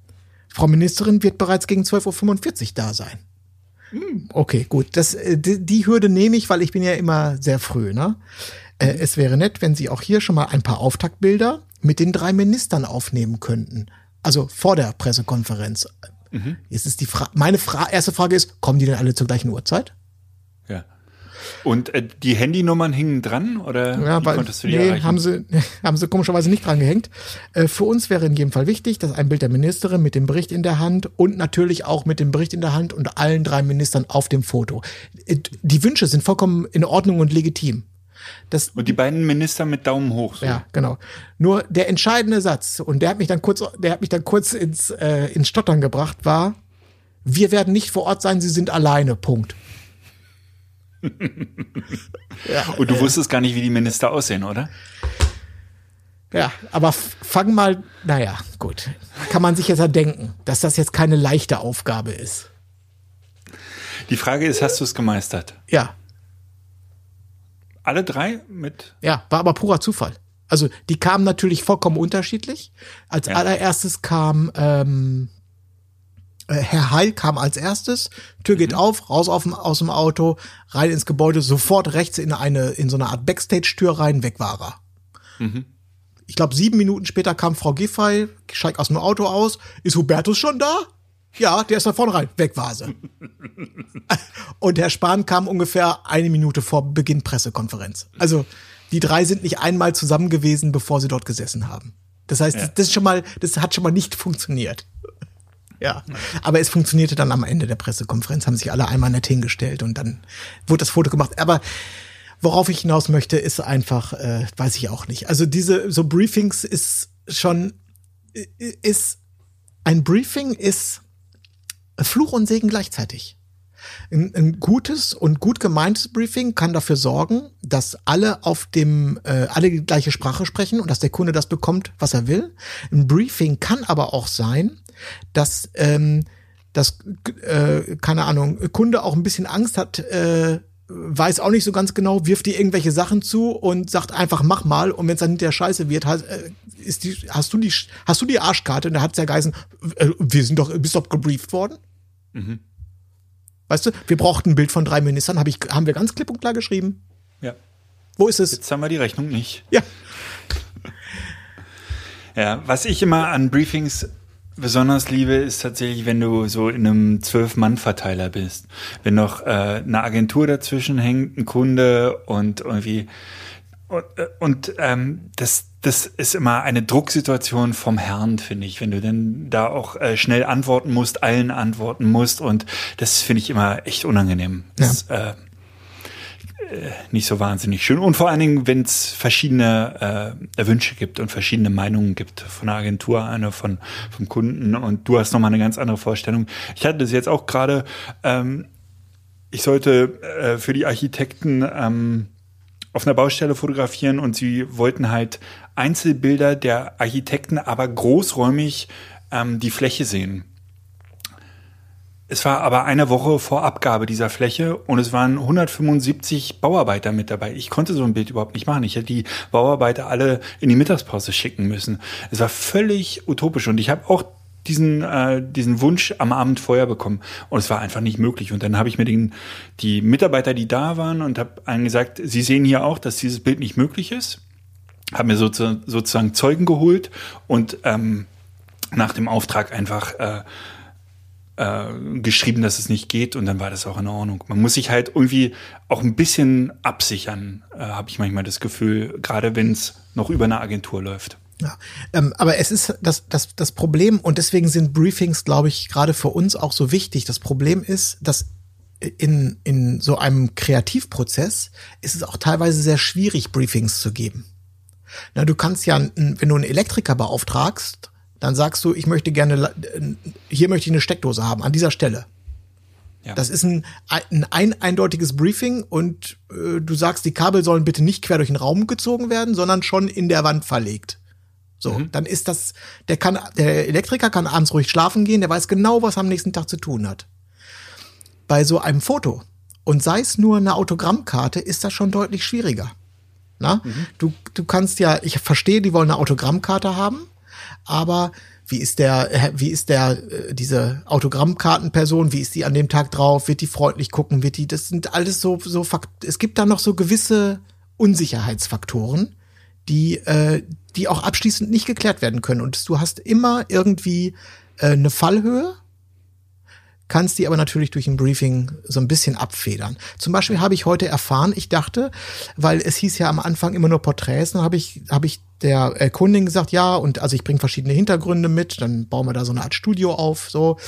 Frau Ministerin wird bereits gegen 12.45 Uhr da sein. Okay, gut. Das, äh, die, die Hürde nehme ich, weil ich bin ja immer sehr früh. Ne? Äh, es wäre nett, wenn Sie auch hier schon mal ein paar Auftaktbilder mit den drei Ministern aufnehmen könnten. Also vor der Pressekonferenz. Jetzt ist die Fra meine Fra erste Frage ist, kommen die denn alle zur gleichen Uhrzeit? Ja. Und äh, die Handynummern hingen dran oder Ja, wie weil, konntest du die nee, erreichen? haben sie, <laughs> haben sie komischerweise nicht dran gehängt. Äh, für uns wäre in jedem Fall wichtig, dass ein Bild der Ministerin mit dem Bericht in der Hand und natürlich auch mit dem Bericht in der Hand und allen drei Ministern auf dem Foto. Äh, Die Wünsche sind vollkommen in Ordnung und legitim. Das, Und die beiden Minister mit Daumen hoch. So. ja, genau. Nur der entscheidende Satz, und der hat mich dann kurz, der hat mich dann kurz ins, äh, ins Stottern gebracht, war, wir werden nicht vor Ort sein, sie sind alleine, Punkt. <laughs> Und du wusstest gar nicht, wie die Minister aussehen, oder? Ja, aber fang mal, naja, gut. Kann man sich jetzt ja denken, dass das jetzt keine leichte Aufgabe ist. Die Frage ist, hast du es gemeistert? Ja, Alle drei mit? ja, war aber purer Zufall. Also die kamen natürlich vollkommen unterschiedlich. Als Ja. allererstes kam ähm, äh, Herr Heil kam als erstes, Tür geht auf, raus auf aus dem Auto, rein ins Gebäude, sofort rechts in eine in so eine Art Backstage-Tür rein, weg war er. Ich glaube, sieben Minuten später kam Frau Giffey, steigt aus dem Auto aus. Ist Hubertus schon da? Ja, der ist da vorne rein. Weg war sie. <laughs> Und Herr Spahn kam ungefähr eine Minute vor Beginn Pressekonferenz. Also die drei sind nicht einmal zusammen gewesen, bevor sie dort gesessen haben. Das heißt, Ja. das ist schon mal, das hat schon mal nicht funktioniert. Ja, aber es funktionierte dann am Ende der Pressekonferenz, haben sich alle einmal nett hingestellt und dann wurde das Foto gemacht. Aber worauf ich hinaus möchte, ist einfach, äh, weiß ich auch nicht. Also diese so Briefings ist schon ist ein Briefing ist Fluch und Segen gleichzeitig. Ein, ein gutes und gut gemeintes Briefing kann dafür sorgen, dass alle auf dem äh, alle die gleiche Sprache sprechen und dass der Kunde das bekommt, was er will. Ein Briefing kann aber auch sein, dass ähm, dass äh, keine Ahnung Kunde auch ein bisschen Angst hat. Äh, weiß auch nicht so ganz genau, wirft dir irgendwelche Sachen zu und sagt einfach mach mal und wenn es dann hinterher scheiße wird, hast, äh, ist die, hast du die hast du die Arschkarte und da hat's ja geheißen, äh, wir sind doch bist doch gebrieft worden. Weißt du, wir brauchten ein Bild von drei Ministern, hab ich, haben wir ganz klipp und klar geschrieben. Ja. Wo ist es? Jetzt haben wir die Rechnung nicht. Ja. Ja, was ich immer an Briefings besonders liebe, ist tatsächlich, wenn du so in einem Zwölf-Mann-Verteiler bist. Wenn noch äh, eine Agentur dazwischen hängt, ein Kunde und irgendwie und, äh, und ähm, das, das ist immer eine Drucksituation vom Herrn, finde ich, wenn du dann da auch äh, schnell antworten musst, allen antworten musst und das finde ich immer echt unangenehm. Das, äh, äh, nicht so wahnsinnig schön. Und vor allen Dingen, wenn es verschiedene äh, Wünsche gibt und verschiedene Meinungen gibt von der Agentur, eine von vom Kunden und du hast nochmal eine ganz andere Vorstellung. Ich hatte das jetzt auch gerade, ähm, ich sollte äh, für die Architekten ähm, auf einer Baustelle fotografieren und sie wollten halt Einzelbilder der Architekten, aber großräumig ähm, die Fläche sehen. Es war aber eine Woche vor Abgabe dieser Fläche und es waren 175 Bauarbeiter mit dabei. Ich konnte so ein Bild überhaupt nicht machen. Ich hätte die Bauarbeiter alle in die Mittagspause schicken müssen. Es war völlig utopisch und ich habe auch diesen, äh, diesen Wunsch am Abend vorher bekommen und es war einfach nicht möglich. Und dann habe ich mir den, die Mitarbeiter, die da waren und habe allen gesagt, sie sehen hier auch, dass dieses Bild nicht möglich ist. Habe mir sozusagen, sozusagen Zeugen geholt und ähm, nach dem Auftrag einfach äh, äh, geschrieben, dass es nicht geht und dann war das auch in Ordnung. Man muss sich halt irgendwie auch ein bisschen absichern, äh, habe ich manchmal das Gefühl, gerade wenn es noch über eine Agentur läuft. Ja, ähm, aber es ist das, das, das Problem und deswegen sind Briefings, glaube ich, gerade für uns auch so wichtig. Das Problem ist, dass in, in so einem Kreativprozess ist es auch teilweise sehr schwierig, Briefings zu geben. Na, du kannst ja, wenn du einen Elektriker beauftragst, dann sagst du, ich möchte gerne, hier möchte ich eine Steckdose haben, an dieser Stelle. Ja. Das ist ein, ein, ein eindeutiges Briefing und äh, du sagst, die Kabel sollen bitte nicht quer durch den Raum gezogen werden, sondern schon in der Wand verlegt. So, dann ist das, der kann, der Elektriker kann abends ruhig schlafen gehen, der weiß genau, was er am nächsten Tag zu tun hat. Bei so einem Foto und sei es nur eine Autogrammkarte, ist das schon deutlich schwieriger. Na? Du, du kannst ja, ich verstehe, die wollen eine Autogrammkarte haben, aber wie ist der, wie ist der, äh, diese Autogrammkartenperson, wie ist die an dem Tag drauf, wird die freundlich gucken, wird die, das sind alles so, so Fakt, es gibt da noch so gewisse Unsicherheitsfaktoren, die, äh, die auch abschließend nicht geklärt werden können. Und du hast immer irgendwie äh, eine Fallhöhe, kannst die aber natürlich durch ein Briefing so ein bisschen abfedern. Zum Beispiel habe ich heute erfahren, ich dachte, weil es hieß ja am Anfang immer nur Porträts, dann habe ich, habe ich der äh, Kundin gesagt, ja, und also ich bringe verschiedene Hintergründe mit, dann bauen wir da so eine Art Studio auf, so.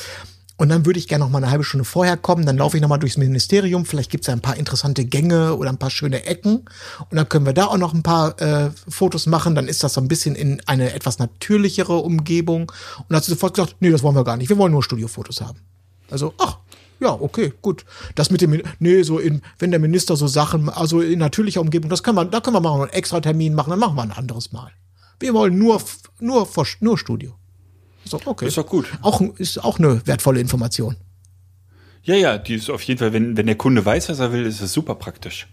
Und dann würde ich gerne noch mal eine halbe Stunde vorher kommen, dann laufe ich noch mal durchs Ministerium, vielleicht gibt es ja ein paar interessante Gänge oder ein paar schöne Ecken und dann können wir da auch noch ein paar äh, Fotos machen, dann ist das so ein bisschen in eine etwas natürlichere Umgebung. Und dann hat sie sofort gesagt, nee, das wollen wir gar nicht, wir wollen nur Studiofotos haben. Also, ach, ja, okay, gut. Das mit dem, nee, so in, wenn der Minister so Sachen, also in natürlicher Umgebung, das können wir, da können wir mal einen extra Termin machen, dann machen wir ein anderes Mal. Wir wollen nur, nur, nur Studio. So, okay. Ist doch gut. Auch, ist auch eine wertvolle Information. Ja, ja, die ist auf jeden Fall, wenn, wenn der Kunde weiß, was er will, ist es super praktisch.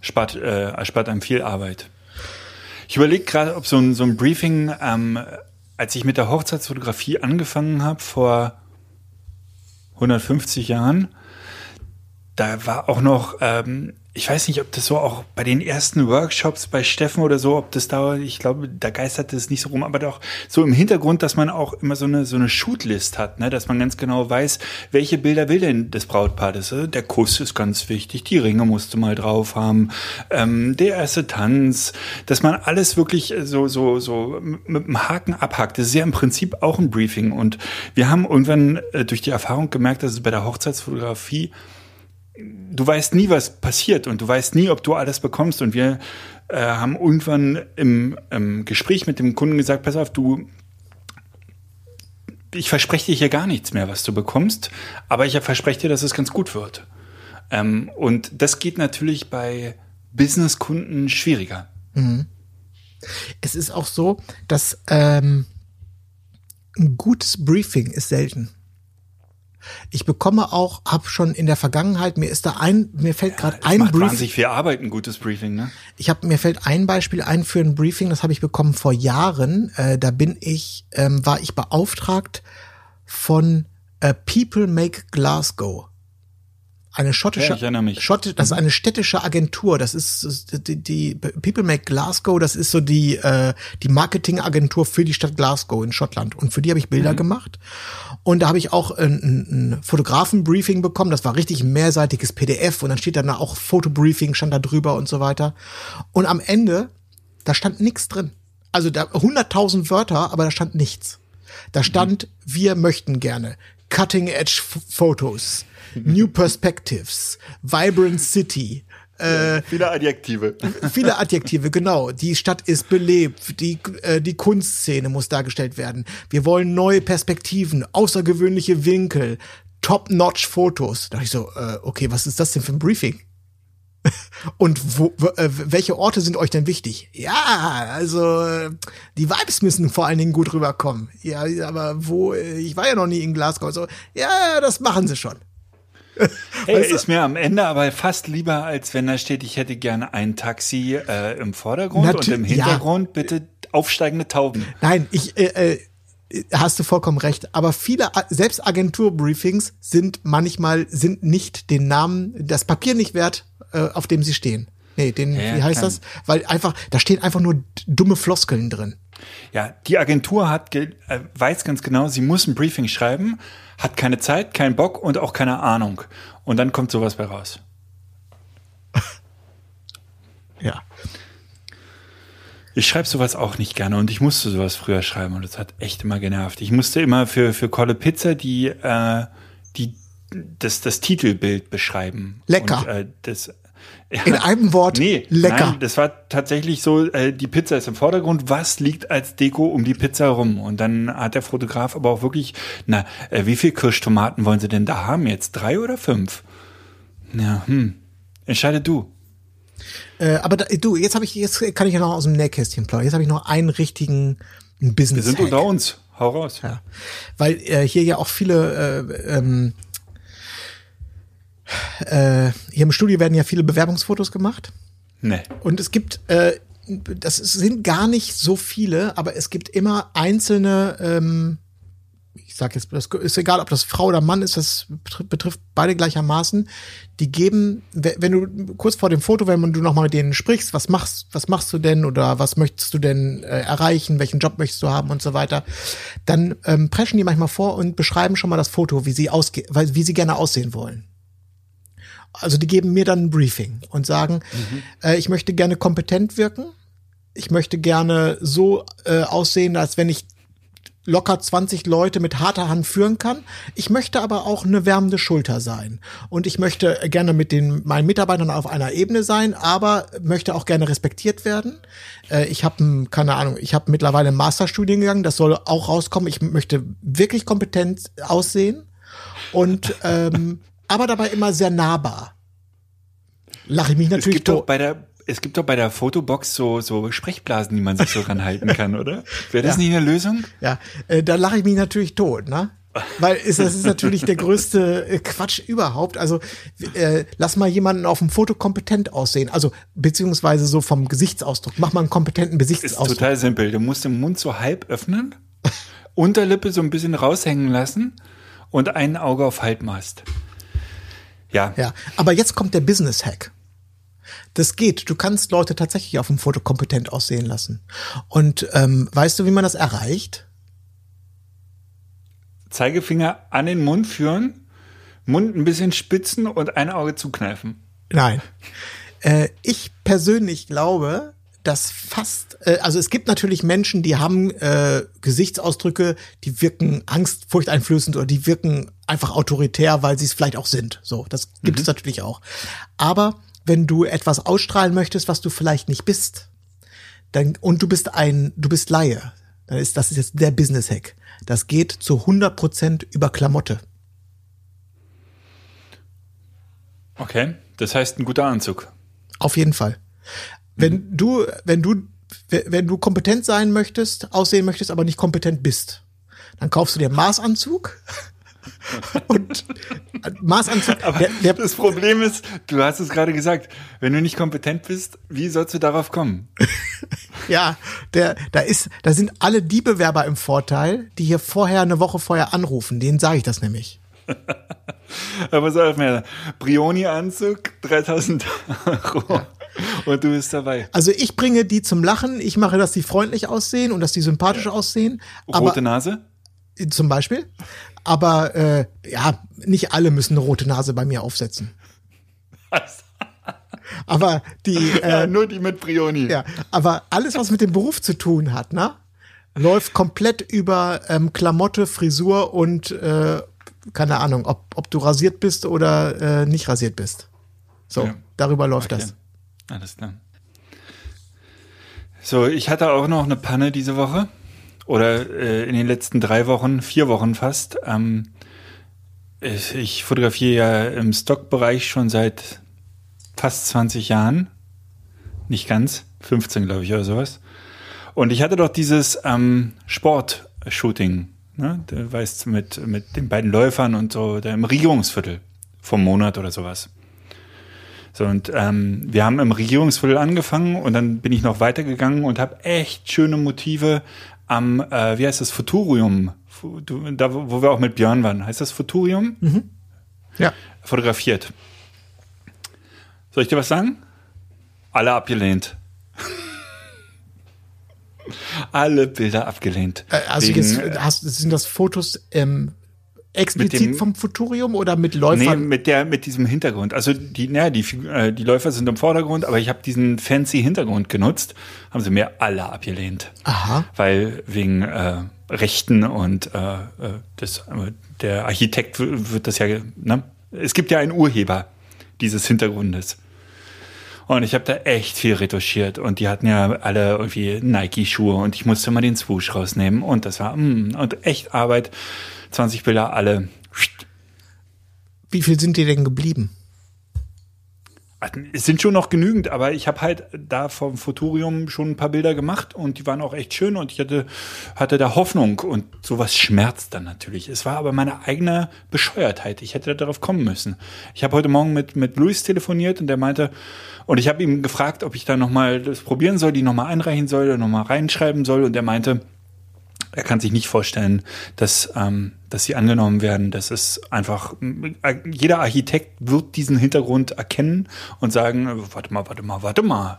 Spart, äh, erspart einem viel Arbeit. Ich überlege gerade, ob so ein, so ein Briefing, ähm, als ich mit der Hochzeitsfotografie angefangen habe, vor 150 Jahren, da war auch noch, ähm, ich weiß nicht, ob das so auch bei den ersten Workshops bei Steffen oder so, ob das da, ich glaube, da geistert es nicht so rum, aber doch so im Hintergrund, dass man auch immer so eine, so eine Shootlist hat, ne, dass man ganz genau weiß, welche Bilder will denn das Brautpaar. Das, äh, der Kuss ist ganz wichtig, die Ringe musst du mal drauf haben, ähm, der erste Tanz, dass man alles wirklich so, so, so mit dem Haken abhakt. Das ist ja im Prinzip auch ein Briefing und wir haben irgendwann äh, durch die Erfahrung gemerkt, dass es bei der Hochzeitsfotografie du weißt nie, was passiert und du weißt nie, ob du alles bekommst. Und wir äh, haben irgendwann im, im Gespräch mit dem Kunden gesagt, pass auf, du, ich verspreche dir hier gar nichts mehr, was du bekommst, aber ich verspreche dir, dass es ganz gut wird. Ähm, und das geht natürlich bei Businesskunden schwieriger. Mhm. Es ist auch so, dass ähm, ein gutes Briefing ist selten. Ich bekomme auch, habe schon in der Vergangenheit, mir ist da ein, mir fällt gerade ja, ein macht Briefing. wahnsinnig viel Arbeit, ein gutes Briefing, ne? Ich habe mir fällt ein Beispiel ein für ein Briefing, das habe ich bekommen vor Jahren. Äh, da bin ich, ähm, war ich beauftragt von äh, People Make Glasgow eine schottische, ja, Schott, das ist eine städtische Agentur. Das ist die, die People Make Glasgow. Das ist so die äh, die Marketingagentur für die Stadt Glasgow in Schottland. Und für die habe ich Bilder mhm. gemacht. Und da habe ich auch ein, ein Fotografenbriefing bekommen. Das war richtig ein mehrseitiges PDF. Und dann steht da auch Fotobriefing stand da drüber und so weiter. Und am Ende da stand nichts drin. Also da 100.000 Wörter, aber da stand nichts. Da stand, mhm. wir möchten gerne Cutting Edge Fotos <laughs> New Perspectives, Vibrant City. Äh, viele Adjektive. <laughs> Viele Adjektive, genau. Die Stadt ist belebt. Die, äh, die Kunstszene muss dargestellt werden. Wir wollen neue Perspektiven, außergewöhnliche Winkel, Top-Notch-Fotos. Da dachte ich so, äh, okay, was ist das denn für ein Briefing? <laughs> Und wo, äh, welche Orte sind euch denn wichtig? Ja, also äh, die Vibes müssen vor allen Dingen gut rüberkommen. Ja, aber wo? Äh, ich war ja noch nie in Glasgow. So, ja, das machen sie schon. Hey, weißt du? ist mir am Ende aber fast lieber, als wenn da steht, ich hätte gerne ein Taxi äh, im Vordergrund Natu und im Hintergrund ja. bitte aufsteigende Tauben. Nein, ich äh, äh, hast du vollkommen recht. Aber viele, selbst Agenturbriefings sind manchmal sind nicht den Namen, das Papier nicht wert, äh, auf dem sie stehen. Nee, den, ja, wie heißt kann. das? Weil einfach, da stehen einfach nur dumme Floskeln drin. Ja, die Agentur hat äh, weiß ganz genau, sie muss ein Briefing schreiben, hat keine Zeit, keinen Bock und auch keine Ahnung. Und dann kommt sowas bei raus. <laughs> ja. Ich schreibe sowas auch nicht gerne und ich musste sowas früher schreiben und das hat echt immer genervt. Ich musste immer für, für Kolle Pizza die, äh, die, das, das Titelbild beschreiben. Lecker. Und, äh, das, ja, In einem Wort, nee, lecker. Nein, das war tatsächlich so, äh, die Pizza ist im Vordergrund, was liegt als Deko um die Pizza rum? Und dann hat der Fotograf aber auch wirklich, na, äh, wie viel Kirschtomaten wollen Sie denn da haben jetzt? Drei oder fünf? Ja, hm, entscheide du. Äh, aber da, du, jetzt habe ich, jetzt kann ich ja noch aus dem Nähkästchen plaudern. Jetzt habe ich noch einen richtigen Business. Wir sind unter uns. Hau raus. Ja. Weil äh, hier ja auch viele äh, ähm, äh, hier im Studio werden ja viele Bewerbungsfotos gemacht. Nee. Und es gibt, äh, das sind gar nicht so viele, aber es gibt immer einzelne, ähm, ich sag jetzt, das ist egal, ob das Frau oder Mann ist, das betrifft beide gleichermaßen. Die geben, wenn du kurz vor dem Foto, wenn du nochmal mit denen sprichst, was machst, was machst du denn oder was möchtest du denn äh, erreichen, welchen Job möchtest du haben und so weiter, dann ähm, preschen die manchmal vor und beschreiben schon mal das Foto, wie sie ausge wie sie gerne aussehen wollen also die geben mir dann ein Briefing und sagen, mhm. äh, ich möchte gerne kompetent wirken. Ich möchte gerne so äh, aussehen, als wenn ich locker 20 Leute mit harter Hand führen kann. Ich möchte aber auch eine wärmende Schulter sein. Und ich möchte gerne mit den meinen Mitarbeitern auf einer Ebene sein, aber möchte auch gerne respektiert werden. Äh, ich habe keine Ahnung, ich habe mittlerweile einen Masterstudiengang, das soll auch rauskommen. Ich möchte wirklich kompetent aussehen und ähm, aber dabei immer sehr nahbar. Lache ich mich natürlich es gibt doch bei der es gibt doch bei der Fotobox so, so Sprechblasen, die man sich so ranhalten kann, oder? Wäre das ja. nicht eine Lösung? Ja, äh, da lache ich mich natürlich tot, ne? Weil ist, das ist natürlich der größte äh, Quatsch überhaupt. Also äh, lass mal jemanden auf dem Foto kompetent aussehen. Also beziehungsweise so vom Gesichtsausdruck. Mach mal einen kompetenten Gesichtsausdruck. Ist total simpel. Du musst den Mund so halb öffnen, Unterlippe so ein bisschen raushängen lassen und ein Auge auf Halbmast. Ja. Ja, aber jetzt kommt der Business-Hack. Das geht. Du kannst Leute tatsächlich auf dem Foto kompetent aussehen lassen. Und ähm, weißt du, wie man das erreicht? Zeigefinger an den Mund führen, Mund ein bisschen spitzen und ein Auge zukneifen. Nein. Äh, ich persönlich glaube, dass fast, äh, also es gibt natürlich Menschen, die haben äh, Gesichtsausdrücke, die wirken Angst, furchteinflößend oder die wirken einfach autoritär, weil sie es vielleicht auch sind. So, das gibt es natürlich auch. Aber wenn du etwas ausstrahlen möchtest, was du vielleicht nicht bist, dann und du bist ein, du bist Laie, dann ist das ist jetzt der Business Hack. Das geht zu 100 Prozent über Klamotte. Okay, das heißt ein guter Anzug. Auf jeden Fall. Wenn du, wenn du, wenn du kompetent sein möchtest, aussehen möchtest, aber nicht kompetent bist, dann kaufst du dir einen Maßanzug. <laughs> Und Maßanzug, Aber der, der, das Problem ist, du hast es gerade gesagt, wenn du nicht kompetent bist, wie sollst du darauf kommen? <laughs> ja, der, da ist, da sind alle die Bewerber im Vorteil, die hier vorher eine Woche vorher anrufen. Denen sage ich das nämlich. <laughs> Aber so auf mir, Brioni-Anzug, 3000 Euro. <laughs> Und du bist dabei. Also ich bringe die zum Lachen. Ich mache, dass die freundlich aussehen und dass die sympathisch aussehen. Aber Rote Nase? zum Beispiel. Aber äh, ja, nicht alle müssen eine rote Nase bei mir aufsetzen. <laughs> Aber die, Ja, äh, nur die mit Brioni. ja, aber alles, was mit dem Beruf zu tun hat, ne, läuft komplett über ähm, Klamotte, Frisur und äh, keine Ahnung, ob, ob du rasiert bist oder äh, nicht rasiert bist. So, Ja. darüber läuft Okay. das. Alles klar. So, ich hatte auch noch eine Panne diese Woche. Oder äh, in den letzten drei Wochen, vier Wochen fast. Ähm, ich, fotografiere ja im Stockbereich schon seit fast 20 Jahren. Nicht ganz, 15 glaube ich oder sowas. Und ich hatte doch dieses ähm, Sport-Shooting, ne? Du weißt, mit, mit den beiden Läufern und so, da im Regierungsviertel vom Monat oder sowas. So, und ähm, wir haben im Regierungsviertel angefangen und dann bin ich noch weitergegangen und habe echt schöne Motive am, äh, wie heißt das, Futurium, da wo wir auch mit Björn waren, heißt das Futurium? Ja. Fotografiert. Soll ich dir was sagen? Alle abgelehnt. <laughs> Alle Bilder abgelehnt. Äh, Also jetzt äh, hast, sind das Fotos ähm, explizit dem- vom Futurium oder mit Nee, Läufern? mit der, mit diesem Hintergrund. Also die, naja, die, äh, die Läufer sind im Vordergrund, aber ich habe diesen fancy Hintergrund genutzt, haben sie mir alle abgelehnt. Aha. Weil wegen äh, Rechten und äh, äh, das, der Architekt wird das ja, ne? Es gibt ja einen Urheber dieses Hintergrundes. Und ich habe da echt viel retuschiert und die hatten ja alle irgendwie Nike-Schuhe und ich musste mal den Swoosh rausnehmen und das war mm, und echt Arbeit. 20 Bilder, alle Wie viel sind dir denn geblieben? Es sind schon noch genügend, aber ich habe halt da vom Futurium schon ein paar Bilder gemacht und die waren auch echt schön und ich hatte, hatte da Hoffnung und sowas schmerzt dann natürlich. Es war aber meine eigene Bescheuertheit. Ich hätte darauf kommen müssen. Ich habe heute Morgen mit, mit Luis telefoniert und der meinte, und ich habe ihm gefragt, ob ich da nochmal das probieren soll, die nochmal einreichen soll oder nochmal reinschreiben soll und er meinte, er kann sich nicht vorstellen, dass, ähm, dass sie angenommen werden. Das ist einfach, jeder Architekt wird diesen Hintergrund erkennen und sagen, warte mal, warte mal, warte mal.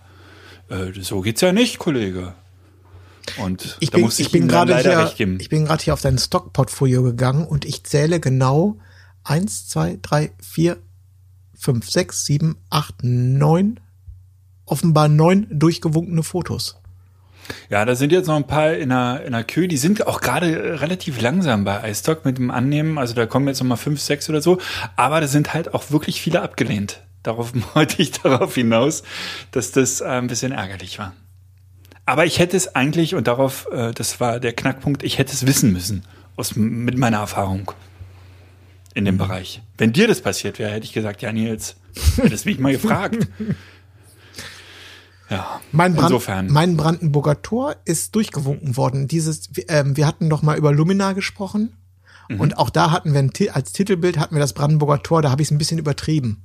Äh, so geht's ja nicht, Kollege. Und Ich da bin, muss ich ich, bin gerade leider hier, recht geben. ich bin gerade hier auf dein Stockportfolio gegangen und ich zähle genau eins, zwei, drei, vier, fünf, sechs, sieben, acht, neun, offenbar neun durchgewunkene Fotos. Ja, da sind jetzt noch ein paar in der, in der Kühe, die sind auch gerade äh, relativ langsam bei iStock mit dem Annehmen. Also da kommen jetzt noch mal fünf, sechs oder so. Aber da sind halt auch wirklich viele abgelehnt. Darauf <laughs> wollte ich darauf hinaus, dass das äh, ein bisschen ärgerlich war. Aber ich hätte es eigentlich, und darauf, äh, das war der Knackpunkt, ich hätte es wissen müssen, aus, mit meiner Erfahrung in dem Bereich. Wenn dir das passiert wäre, hätte ich gesagt, ja, Nils, hättest mich mal gefragt. <laughs> Ja, Mein, Brand, insofern. mein Brandenburger Tor ist durchgewunken worden. Dieses, ähm, wir hatten doch mal über Lumina gesprochen Mhm. und auch da hatten wir ein, als Titelbild hatten wir das Brandenburger Tor. Da habe ich es ein bisschen übertrieben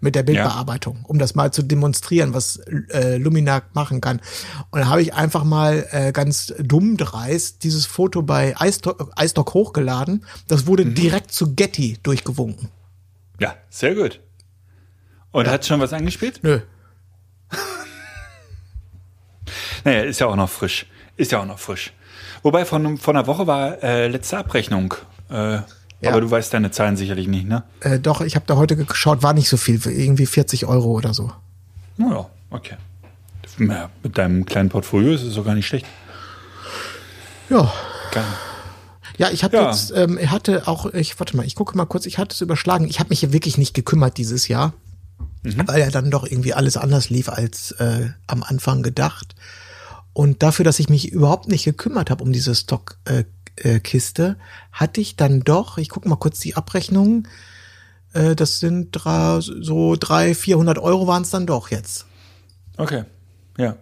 mit der Bildbearbeitung, um das mal zu demonstrieren, was äh, Lumina machen kann. Und da habe ich einfach mal äh, ganz dumm dreist dieses Foto bei iStock, iStock hochgeladen. Das wurde Mhm. direkt zu Getty durchgewunken. Ja, sehr gut. Und hat schon was angespielt? Nö. Naja, ist ja auch noch frisch. Ist ja auch noch frisch. Wobei von, von einer Woche war äh, letzte Abrechnung. Äh, Ja. Aber du weißt deine Zahlen sicherlich nicht, ne? Äh, doch, ich habe da heute geschaut, war nicht so viel, irgendwie 40 Euro oder so. Naja, okay. Ja, mit deinem kleinen Portfolio ist es doch gar nicht schlecht. Ja. Geil. Ja, ich habe Ja. jetzt, ähm, hatte auch, ich warte mal, ich gucke mal kurz, ich hatte es überschlagen. Ich habe mich hier wirklich nicht gekümmert dieses Jahr, weil ja dann doch irgendwie alles anders lief als äh, am Anfang gedacht. Und dafür, dass ich mich überhaupt nicht gekümmert habe um diese Stockkiste, äh, hatte ich dann doch, ich gucke mal kurz die Abrechnungen, äh, das sind drei, so drei, 400 Euro waren es dann doch jetzt. Okay, ja.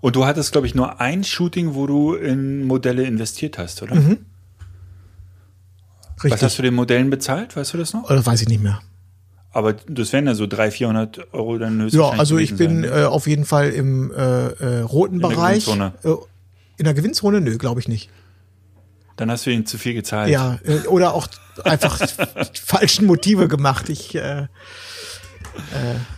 Und du hattest, glaube ich, nur ein Shooting, wo du in Modelle investiert hast, oder? Was Richtig. hast du den Modellen bezahlt? Weißt du das noch? Oder weiß ich nicht mehr. Aber das wären ja so 300, 400 Euro dann Ja, höchstwahrscheinlich also ich bin ne? äh, auf jeden Fall im äh, äh, roten der Bereich. Gewinnzone. Äh, in der Gewinnzone? Nö, glaube ich nicht. Dann hast du ihnen zu viel gezahlt. Ja, äh, oder auch einfach <laughs> die falschen Motive gemacht. Ich äh, äh,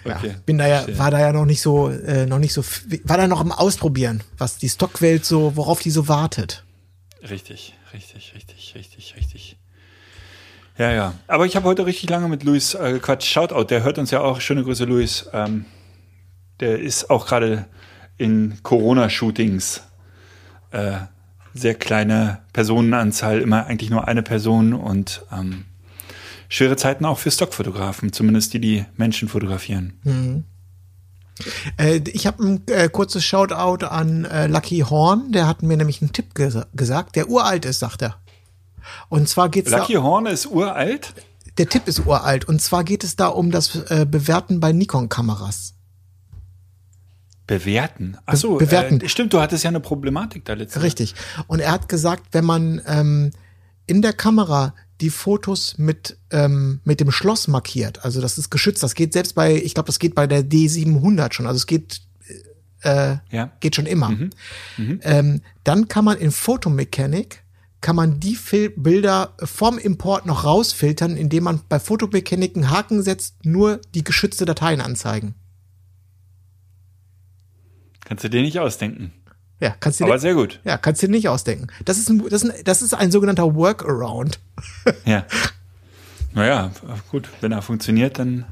ja, Okay, bin da ja, verstehe. war da ja noch nicht so, äh, noch nicht so, war da noch am Ausprobieren, was die Stockwelt so, worauf die so wartet. Richtig, richtig, richtig, richtig, richtig. Ja, ja. Aber ich habe heute richtig lange mit Luis äh, gequatscht. Shoutout, der hört uns ja auch. Schöne Grüße, Luis. Ähm, der ist auch gerade in Corona-Shootings. Äh, sehr kleine Personenanzahl, immer eigentlich nur eine Person und ähm, schwere Zeiten auch für Stockfotografen, zumindest die, die Menschen fotografieren. Äh, ich habe ein äh, kurzes Shoutout an äh, Lucky Horn, der hat mir nämlich einen Tipp gesa gesagt, der uralt ist, sagt er. Und zwar geht's Lucky da, Horn ist uralt. der Tipp ist uralt und zwar geht es da um das äh, Bewerten bei Nikon-Kameras. Bewerten. Achso, Be- bewerten. Äh, stimmt, du hattest ja eine Problematik da letztens. Richtig. Und er hat gesagt, wenn man ähm, in der Kamera die Fotos mit ähm, mit dem Schloss markiert, also das ist geschützt, das geht selbst bei, ich glaube, das geht bei der D700 schon, also es geht äh, Ja. geht schon immer. Ähm, dann kann man in Photomechanic kann man die Fil Bilder vom Import noch rausfiltern, indem man bei Photomechanic einen Haken setzt, nur die geschützte Dateien anzeigen. Kannst du dir nicht ausdenken. Ja, kannst du Aber dir, sehr gut. ja, kannst du dir nicht ausdenken. Das ist ein, das ist ein, das ist ein sogenannter Workaround. <laughs> Ja. Naja, gut, wenn er funktioniert, dann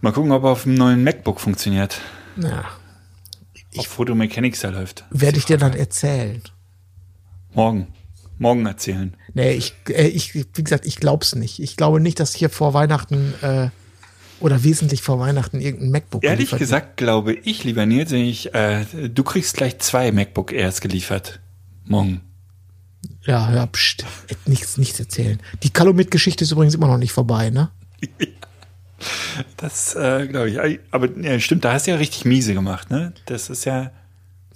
mal gucken, ob er auf dem neuen MacBook funktioniert. Ja, Auf Photomechanics er läuft. werde ich dir dann erzählen. Morgen. Morgen erzählen. Nee, ich, äh, ich, wie gesagt, ich glaub's nicht. Ich glaube nicht, dass hier vor Weihnachten äh, oder wesentlich vor Weihnachten irgendein MacBook Ehrlich gesagt glaube ich, lieber Nils, ich, äh, du kriegst gleich zwei MacBook Airs geliefert. Morgen. Ja, ja, pst, nichts, nichts erzählen. Die Calumet-Geschichte ist übrigens immer noch nicht vorbei, ne? <laughs> Das äh, glaube ich. Aber ja, stimmt, da hast du ja richtig miese gemacht, ne? Das ist ja.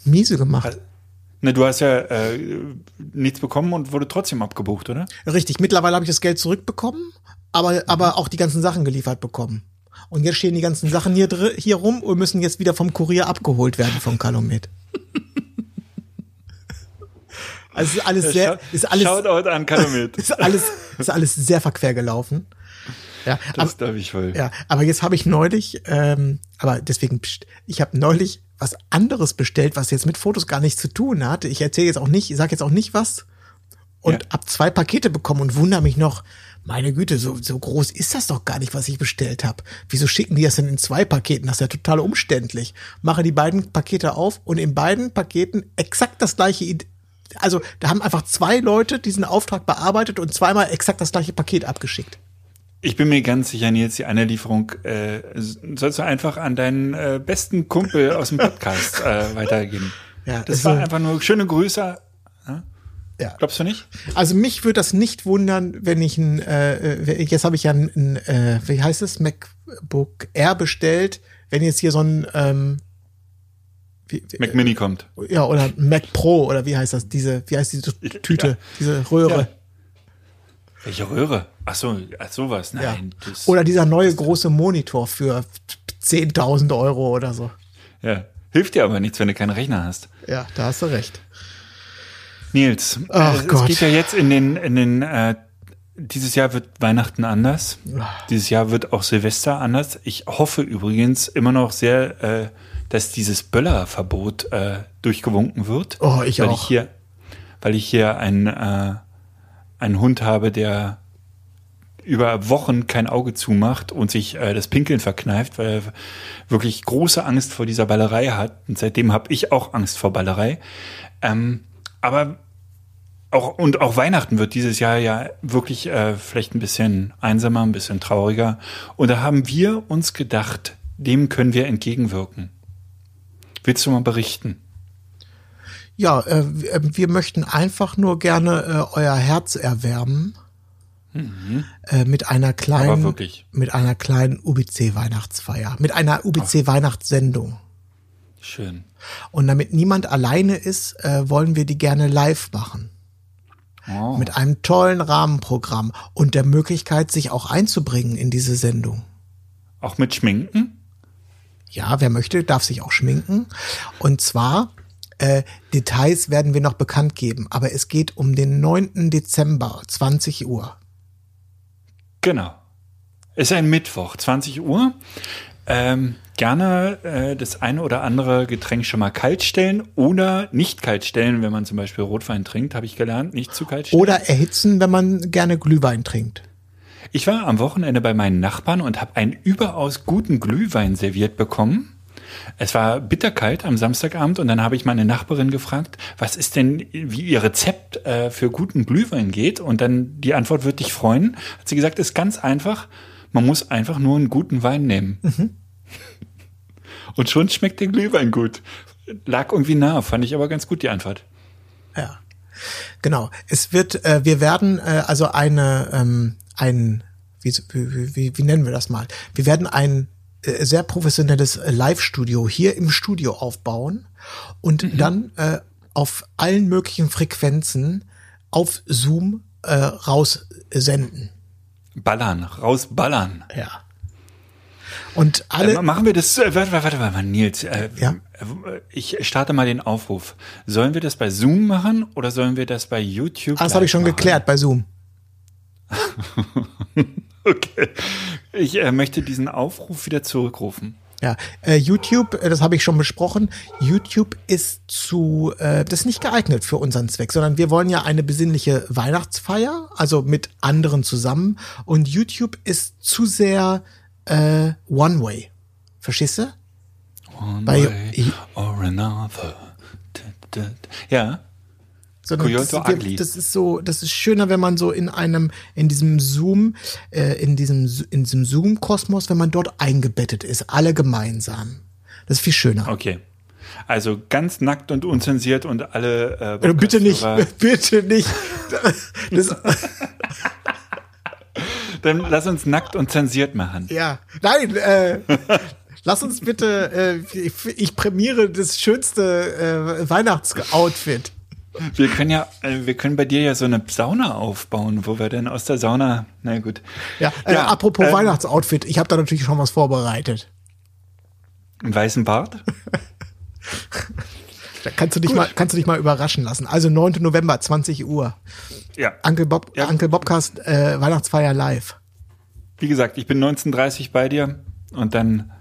Miese gemacht. Ne, du hast ja äh, nichts bekommen und wurde trotzdem abgebucht, oder? Richtig, mittlerweile habe ich das Geld zurückbekommen, aber, aber auch die ganzen Sachen geliefert bekommen. Und jetzt stehen die ganzen Sachen hier, hier rum und müssen jetzt wieder vom Kurier abgeholt werden vom Calumet. <laughs> Also ist alles sehr, ist alles, Shoutout an Calumet. <laughs> ist alles, ist alles sehr verquer gelaufen. Ja, aber, Das darf ich wohl. ja, aber jetzt habe ich neulich, ähm, aber deswegen, pst, ich habe neulich was anderes bestellt, was jetzt mit Fotos gar nichts zu tun hat. Ich erzähle jetzt auch nicht, ich sage jetzt auch nicht was. Und Ja. hab zwei Pakete bekommen und wundere mich noch, meine Güte, so, so groß ist das doch gar nicht, was ich bestellt habe. Wieso schicken die das denn in zwei Paketen? Das ist ja total umständlich. Mache die beiden Pakete auf und in beiden Paketen exakt das gleiche. Also da haben einfach zwei Leute diesen Auftrag bearbeitet und zweimal exakt das gleiche Paket abgeschickt. Ich bin mir ganz sicher, Nils, die eine Lieferung äh, sollst du einfach an deinen äh, besten Kumpel aus dem Podcast äh, <laughs> weitergeben. Ja, Das war einfach nur schöne Grüße. Ja. Glaubst du nicht? Also mich würde das nicht wundern, wenn ich ein, äh, äh, jetzt habe ich ja ein, ein äh, wie heißt es, MacBook Air bestellt, wenn jetzt hier so ein, ähm, wie, Mac Mini kommt. ja, oder Mac Pro oder wie heißt das, diese, wie heißt diese Tüte, diese Röhre. Welche Röhre? Ach so, ach sowas. Ja. Nein. Das, Oder dieser neue große Monitor für 10.000 Euro oder so. ja. Hilft dir aber nichts, wenn du keinen Rechner hast. Ja, da hast du recht. Nils, Ach äh, es Gott. geht ja jetzt in den, in den, äh, dieses Jahr wird Weihnachten anders. Dieses Jahr wird auch Silvester anders. Ich hoffe übrigens immer noch sehr, äh, dass dieses Böllerverbot äh, durchgewunken wird. Oh, ich weil auch. Ich hier, weil ich hier einen, äh, einen Hund habe, der über Wochen kein Auge zumacht und sich äh, das Pinkeln verkneift, weil er wirklich große Angst vor dieser Ballerei hat. Und seitdem habe ich auch Angst vor Ballerei. Ähm, aber auch und auch Weihnachten wird dieses Jahr ja wirklich äh, vielleicht ein bisschen einsamer, ein bisschen trauriger. Und da haben wir uns gedacht, dem können wir entgegenwirken. Willst du mal berichten? Ja, äh, wir möchten einfach nur gerne äh, euer Herz erwärmen äh, mit einer Mhm. Kleinen, mit einer kleinen UBC Weihnachtsfeier, mit einer UBC Weihnachtssendung. Schön. Und damit niemand alleine ist, äh, wollen wir die gerne live machen. Oh. Mit einem tollen Rahmenprogramm und der Möglichkeit, sich auch einzubringen in diese Sendung. Auch mit Schminken? Ja, wer möchte, darf sich auch schminken. Und zwar, äh, Details werden wir noch bekannt geben, aber es geht um den 9. Dezember, 20 Uhr. Genau. Ist ein Mittwoch, 20 Uhr. Ähm, gerne äh, das eine oder andere Getränk schon mal kalt stellen oder nicht kalt stellen, wenn man zum Beispiel Rotwein trinkt, habe ich gelernt, nicht zu kalt stellen. Oder erhitzen, wenn man gerne Glühwein trinkt. Ich war am Wochenende bei meinen Nachbarn und habe einen überaus guten Glühwein serviert bekommen. Es war bitterkalt am Samstagabend und dann habe ich meine Nachbarin gefragt, was ist denn, wie ihr Rezept äh, für guten Glühwein geht. Und dann die Antwort wird dich freuen. Hat sie gesagt, ist ganz einfach. Man muss einfach nur einen guten Wein nehmen. Und schon schmeckt der Glühwein gut. Lag irgendwie nah, fand ich aber ganz gut die Antwort. Ja. Genau. Es wird, äh, wir werden äh, also eine, ähm, ein, wie, wie, wie, wie nennen wir das mal? Wir werden ein sehr professionelles äh, Live-Studio hier im Studio aufbauen und dann äh, auf allen möglichen Frequenzen auf Zoom äh, raussenden. Ballern, rausballern. Ja. Und alle, Äh, machen wir das, äh, warte, warte, warte, warte, Nils, äh, Ja? äh, ich starte mal den Aufruf. Sollen wir das bei Zoom machen oder sollen wir das bei YouTube ah, das habe ich schon machen? geklärt bei Zoom. <laughs> <laughs> Okay. Ich äh, möchte diesen Aufruf wieder zurückrufen. Ja, äh, YouTube, äh, das habe ich schon besprochen. YouTube ist zu, äh, das ist nicht geeignet für unseren Zweck, sondern wir wollen ja eine besinnliche Weihnachtsfeier, also mit anderen zusammen. Und YouTube ist zu sehr äh, One-Way. Verstehst du? One Bei- way or another. Ja, Sondern das, das ist so, das ist schöner, wenn man so in einem, in diesem Zoom, äh, in diesem, in diesem Zoom-Kosmos, wenn man dort eingebettet ist, alle gemeinsam. Das ist viel schöner. okay. Also ganz nackt und unzensiert und alle äh, Äh, Bitte nicht, <laughs> bitte nicht. Das, <laughs> Dann lass uns nackt und zensiert machen. Ja, nein, äh, lass uns bitte, äh, ich, ich prämiere das schönste äh, Weihnachtsoutfit. Wir können ja, äh, wir können bei dir ja so eine Sauna aufbauen, wo wir dann aus der Sauna, na gut. Ja, äh, Ja, apropos ähm, Weihnachtsoutfit, ich habe da natürlich schon was vorbereitet. Einen weißen Bart? <laughs> Da kannst du dich mal, kannst du dich mal überraschen lassen. Also 9. November, 20 Uhr. Ja. Uncle Bob, Ja. Uncle Bobcast äh, Weihnachtsfeier live. Wie gesagt, ich bin 1930 bei dir und dann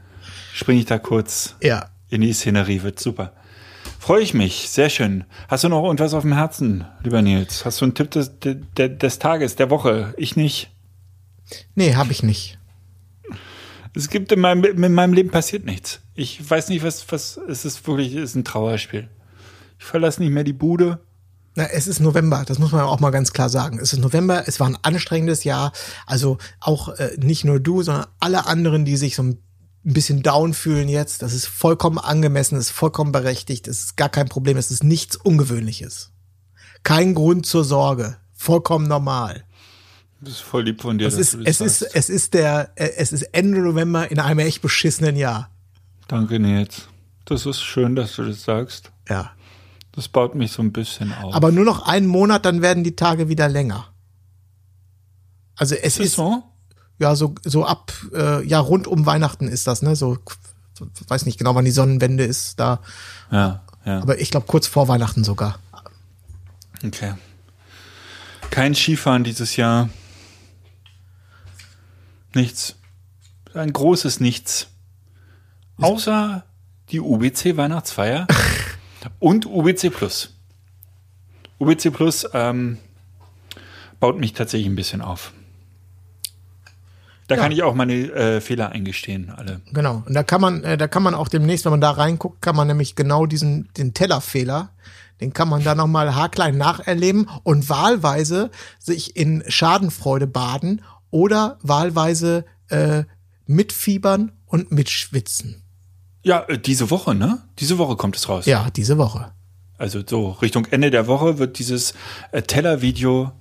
springe ich da kurz Ja. in die Szenerie, wird super. Freue ich mich, sehr schön. Hast du noch irgendwas auf dem Herzen, lieber Nils? Hast du einen Tipp des, des, des Tages, der Woche? Ich nicht. Nee, habe ich nicht. Es gibt in meinem, in meinem Leben passiert nichts. Ich weiß nicht, was, was, es ist wirklich, es ist ein Trauerspiel. Ich verlasse nicht mehr die Bude. Na, es ist November, das muss man auch mal ganz klar sagen. Es ist November, es war ein anstrengendes Jahr. Also auch äh, nicht nur du, sondern alle anderen, die sich so ein bisschen down fühlen jetzt. Das ist vollkommen angemessen, das ist vollkommen berechtigt, es ist gar kein Problem, es ist nichts Ungewöhnliches. Kein Grund zur Sorge, vollkommen normal. Das ist voll lieb von dir. Es ist, es ist, sagst. es ist der, es ist Ende November in einem echt beschissenen Jahr. Danke, Nils. Das ist schön, dass du das sagst. Ja. Das baut mich so ein bisschen auf. Aber nur noch einen Monat, dann werden die Tage wieder länger. Also es ist ist, so? Ja so so ab äh, ja rund um Weihnachten ist das ne so weiß nicht genau wann die Sonnenwende ist da Ja, ja. aber ich glaube kurz vor Weihnachten sogar Okay. Kein Skifahren dieses Jahr. Nichts. Ein großes Nichts. Außer die UBC Weihnachtsfeier <laughs> und UBC Plus. UBC Plus ähm, baut mich tatsächlich ein bisschen auf. Da Ja. kann ich auch meine äh, Fehler eingestehen, alle. Genau. Und da kann man, äh, da kann man auch demnächst, wenn man da reinguckt, kann man nämlich genau diesen, den Tellerfehler, den kann man da nochmal haarklein nacherleben und wahlweise sich in Schadenfreude baden oder wahlweise äh, mitfiebern und mitschwitzen. Ja, äh, diese Woche, ne? Diese Woche kommt es raus. Ja, diese Woche. Also so Richtung Ende der Woche wird dieses äh, Teller-Video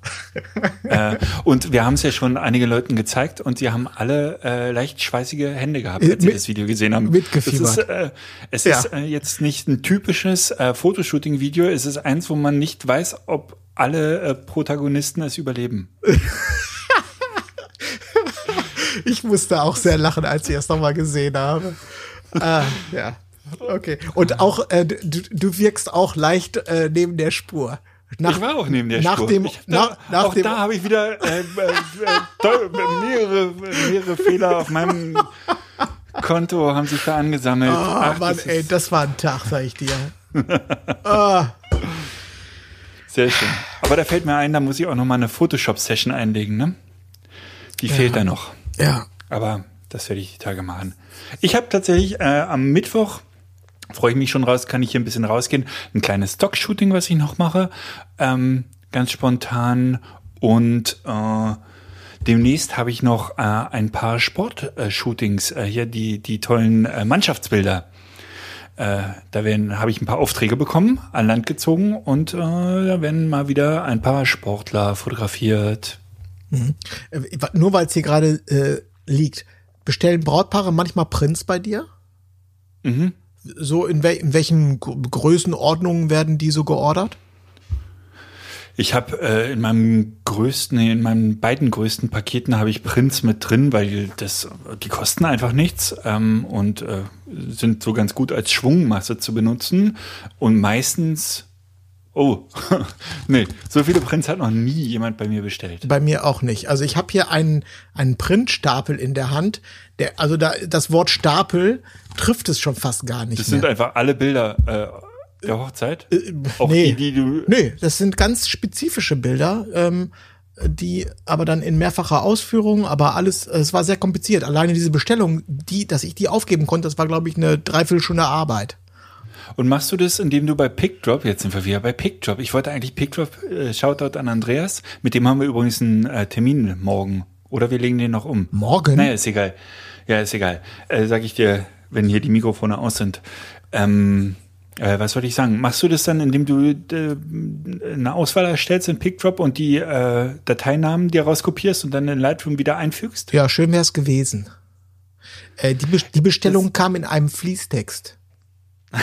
<laughs> äh, und wir haben es ja schon einige Leuten gezeigt und sie haben alle äh, leicht schweißige Hände gehabt, als sie das Video gesehen haben. mitgefiebert. Ist, äh, es Ja. ist äh, jetzt nicht ein typisches äh, Fotoshooting-Video, es ist eins, wo man nicht weiß, ob alle äh, Protagonisten es überleben. <laughs> Ich musste auch sehr lachen, als ich es nochmal gesehen habe. ah, ja. Okay. Und auch, äh, du, du wirkst auch leicht äh, neben der Spur. Nach, ich war auch neben der nach Spur. Dem, ich nach, da, nach auch dem, da habe ich wieder äh, äh, mehrere, mehrere Fehler auf meinem Konto haben sich da angesammelt. Ah, Ach, Mann, das ey, das war ein Tag, sag ich dir. sehr schön. Aber da fällt mir ein, da muss ich auch noch mal eine Photoshop-Session einlegen, ne? Die fehlt da noch. Ja. Aber das werde ich die Tage machen. Ich habe tatsächlich äh, am Mittwoch, freue ich mich schon raus, kann ich hier ein bisschen rausgehen, ein kleines Stock-Shooting, was ich noch mache, ähm, ganz spontan. Und äh, demnächst habe ich noch äh, ein paar Sport-Shootings, äh, hier die, die tollen äh, Mannschaftsbilder. Äh, da werden habe ich ein paar Aufträge bekommen, an Land gezogen und äh, da werden mal wieder ein paar Sportler fotografiert. Äh, Nur weil es hier gerade liegt. Bestellen Brautpaare manchmal Prints bei dir? Mhm. So in, wel in welchen Gr- Größenordnungen werden die so geordert? Ich habe äh, in meinem größten, in meinen beiden größten Paketen habe ich Prints mit drin, weil das, die kosten einfach nichts ähm, und äh, sind so ganz gut als Schwungmasse zu benutzen. Und meistens, oh, <laughs> nee, so viele Prints hat noch nie jemand bei mir bestellt. Bei mir auch nicht. Also ich habe hier einen, einen Printstapel in der Hand. Der, also da, das Wort Stapel trifft es schon fast gar nicht Das sind mehr. einfach alle Bilder äh, der Hochzeit. Auch nee. die, die du. Nee, das sind ganz spezifische Bilder, ähm, die aber dann in mehrfacher Ausführung, aber alles, es war sehr kompliziert. Alleine diese Bestellung, die, dass ich die aufgeben konnte, das war, glaube ich, eine Dreiviertelstunde Arbeit. Und machst du das, indem du bei PickDrop, jetzt sind wir wieder bei PickDrop, ich wollte eigentlich PickDrop, äh, Shoutout an Andreas, mit dem haben wir übrigens einen äh, Termin morgen. Oder wir legen den noch um. Morgen? Naja, ist egal. Ja, ist egal. Äh, sag ich dir, wenn hier die Mikrofone aus sind. Ähm, äh, was wollte ich sagen? Machst du das dann, indem du äh, eine Auswahl erstellst in PickDrop und die äh, Dateinamen dir rauskopierst und dann in Lightroom wieder einfügst? Ja, schön wär's gewesen. Äh, die, Be die Bestellung kam in einem Fließtext. <laughs>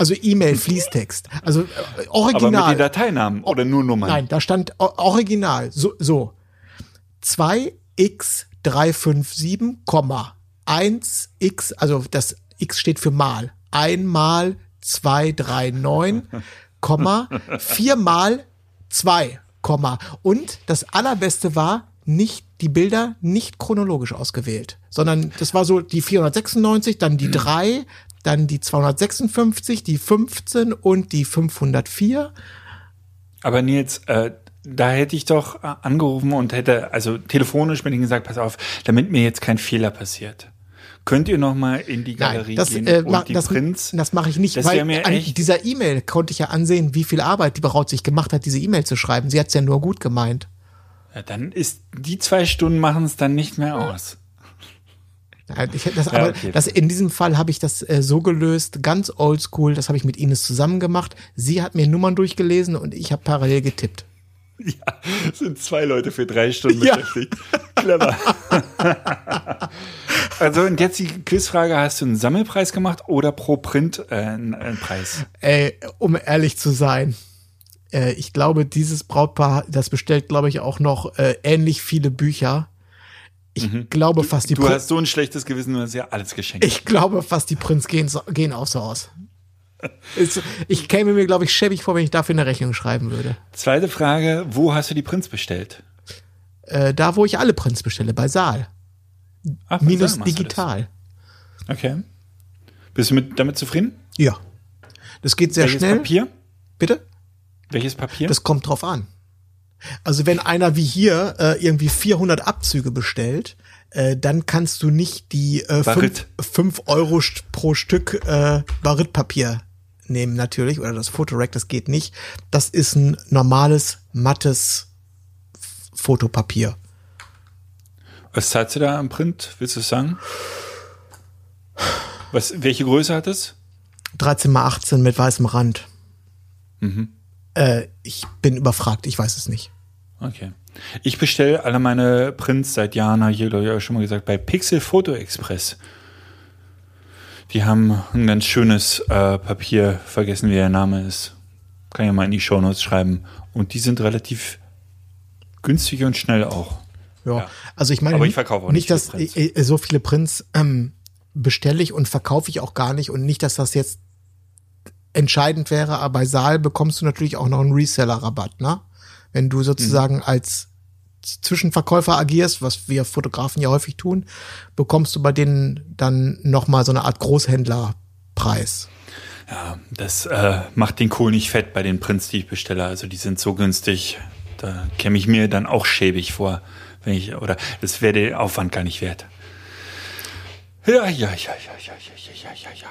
Also E-Mail-Fließtext. Also äh, Aber mit original. den Dateinamen oder nur Nummern? Nein, da stand original. So, so. 2x357, Komma, 1x, also das x steht für mal. Einmal 239, Komma, viermal 2, Komma. Und das allerbeste war, nicht die Bilder nicht chronologisch ausgewählt, sondern das war so die 496, dann die 3, dann die 256, die 15 und die 504. Aber Nils, äh, da hätte ich doch äh, angerufen und hätte, also telefonisch mit ihnen gesagt, pass auf, damit mir jetzt kein Fehler passiert. Könnt ihr noch mal in die Galerie Nein, das, gehen äh, und die das, Prints? das mache ich nicht, Das weil mir an dieser E-Mail konnte ich ja ansehen, wie viel Arbeit die Braut sich gemacht hat, diese E-Mail zu schreiben. Sie hat es ja nur gut gemeint. Ja, dann ist die zwei Stunden machen es dann nicht mehr aus. Ich, das, Ja, aber okay. das, in diesem Fall habe ich das äh, so gelöst, ganz oldschool, das habe ich mit Ines zusammen gemacht. Sie hat mir Nummern durchgelesen und ich habe parallel getippt. <laughs> Ja, sind zwei Leute für drei Stunden Ja. beschäftigt. Clever. <laughs> also und jetzt die Quizfrage, hast du einen Sammelpreis gemacht oder pro Print äh, einen, einen Preis? Ey, um ehrlich zu sein, äh, ich glaube, dieses Brautpaar, das bestellt, glaube ich, auch noch äh, ähnlich viele Bücher. Ich glaube fast die Du Prin- hast so ein schlechtes Gewissen, du hast ja alles geschenkt. Ich glaube fast, die Prinz gehen, so- gehen aufs Haus. <laughs> Ist- Ich käme mir, glaube ich, schäbig vor, wenn ich dafür eine Rechnung schreiben würde. Zweite Frage, wo hast du die Prints bestellt? Äh, da, wo ich alle Prints bestelle, bei Saal. Ach, Minus du digital. Okay. Bist du mit, damit zufrieden? Ja. Das geht sehr Welches schnell. Papier? Bitte? Welches Papier? Das kommt drauf an. Also wenn einer wie hier äh, irgendwie 400 Abzüge bestellt, äh, dann kannst du nicht die äh, Barit. 5 Euro st- pro Stück äh, Baritpapier nehmen natürlich oder das Fotorack, das geht nicht. Das ist ein normales, mattes Fotopapier. Was zahlst du da am Print? Willst du sagen? Was, welche Größe hat es? 13 mal 18 mit weißem Rand. Mhm. Äh, ich bin überfragt, ich weiß es nicht. Okay. Ich bestelle alle meine Prints seit Jahren, habe ich hier glaube ich auch schon mal gesagt, bei Pixel Photo Express. Die haben ein ganz schönes äh, Papier, vergessen wie der Name ist. Kann ja mal in die Shownotes schreiben. Und die sind relativ günstig und schnell auch. Ja, Ja. also ich meine Aber ich verkaufe auch nicht, nicht dass Prints. äh, äh, so viele Prints ähm, bestelle ich und verkaufe ich auch gar nicht und nicht, dass das jetzt entscheidend wäre, aber bei Saal bekommst du natürlich auch noch einen Reseller-Rabatt, ne? Wenn du sozusagen Mhm. als Zwischenverkäufer agierst, was wir Fotografen ja häufig tun, bekommst du bei denen dann nochmal so eine Art Großhändlerpreis. Ja, das äh, macht den Kohl nicht fett bei den Prints, die ich bestelle. Also die sind so günstig, da käme ich mir dann auch schäbig vor, wenn ich, oder das wäre der Aufwand gar nicht wert. Ja, ja, ja, ja, ja, ja, ja, ja, ja, ja.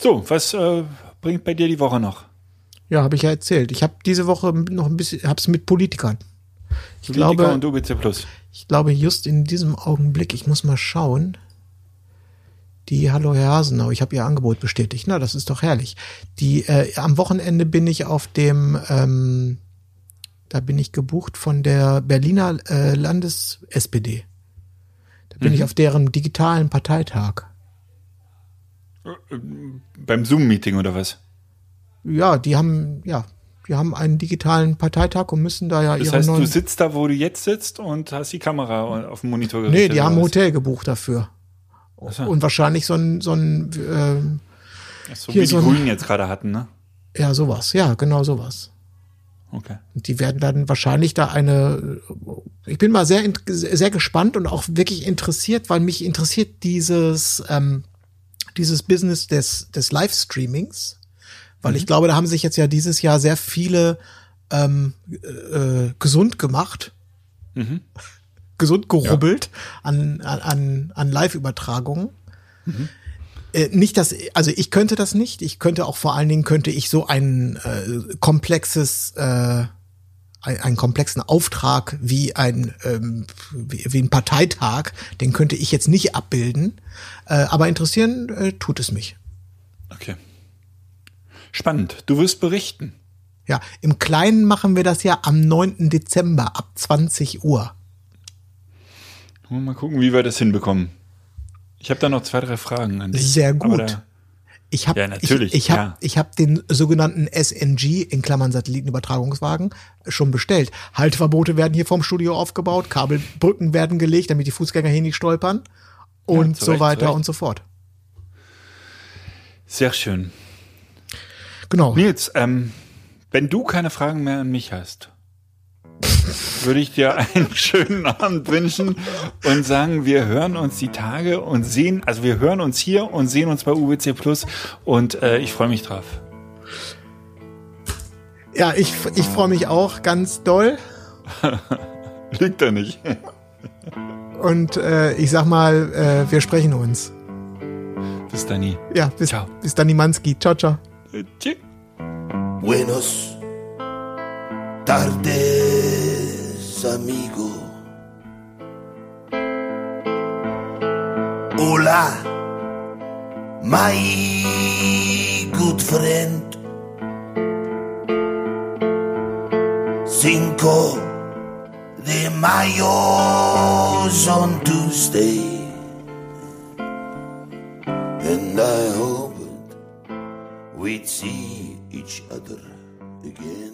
So, was äh, bringt bei dir die Woche noch? Ja, habe ich ja erzählt. Ich habe diese Woche noch ein bisschen, hab's mit Politikern. Ich Politiker glaube, und UBC Plus. Ich glaube, just in diesem Augenblick, ich muss mal schauen. Die Hallo Herr Hasenau, ich habe ihr Angebot bestätigt. Na, das ist doch herrlich. Die äh, am Wochenende bin ich auf dem, ähm, da bin ich gebucht von der Berliner äh, Landes-SPD. Da bin ich auf deren digitalen Parteitag. Beim Zoom-Meeting oder was? Ja, die haben, ja, die haben einen digitalen Parteitag und müssen da ja Das ihre heißt, du neuen. sitzt da, wo du jetzt sitzt und hast die Kamera auf dem Monitor Nee, gerichtet. die haben ein? Hotel gebucht dafür. so. Und wahrscheinlich so ein, so ein Ach So hier wie die so ein- Grünen jetzt gerade hatten, ne? Ja, sowas. Ja, genau sowas. Okay. Und die werden dann wahrscheinlich da eine. Ich bin mal sehr, sehr gespannt und auch wirklich interessiert, weil mich interessiert dieses, ähm, dieses Business des, des Livestreamings. Weil ich glaube, da haben sich jetzt ja dieses Jahr sehr viele ähm, äh, gesund gemacht. <laughs> Gesund gerubbelt an, an- an, an Live-Übertragungen. Äh, nicht das, also ich könnte das nicht. Ich könnte auch vor allen Dingen könnte ich so ein äh, komplexes, äh, einen komplexen Auftrag wie ein ähm, wie, wie ein Parteitag, den könnte ich jetzt nicht abbilden. Äh, aber interessieren äh, tut es mich. Okay. Spannend. Du wirst berichten. Ja, im Kleinen machen wir das ja am 9. Dezember ab 20 Uhr. Mal gucken, wie wir das hinbekommen. Ich habe da noch zwei, drei Fragen an dich. Sehr gut. Ich habe Ja, natürlich, ich, ich hab, ja. ich hab den sogenannten SNG in Klammern Satellitenübertragungswagen schon bestellt. Halteverbote werden hier vom Studio aufgebaut, Kabelbrücken werden gelegt, damit die Fußgänger hier nicht stolpern und zu so Recht, weiter und so fort. Sehr schön. Genau. Nils, ähm, wenn du keine Fragen mehr an mich hast, würde ich dir einen <laughs> schönen Abend wünschen und sagen, wir hören uns die Tage und sehen, also wir hören uns hier und sehen uns bei UWC Plus und äh, ich freue mich drauf. Ja, ich, ich freue mich auch ganz doll <laughs> Liegt da nicht. und äh, ich sag mal, äh, wir sprechen uns. Bis dann. Ja, bis, Ciao. bis dann, Manski. Ciao, ciao. Tschüss. Buenos tardes, amigo. Hola, my good friend. Cinco de Mayo's on Tuesday. And I hoped we'd see each other again.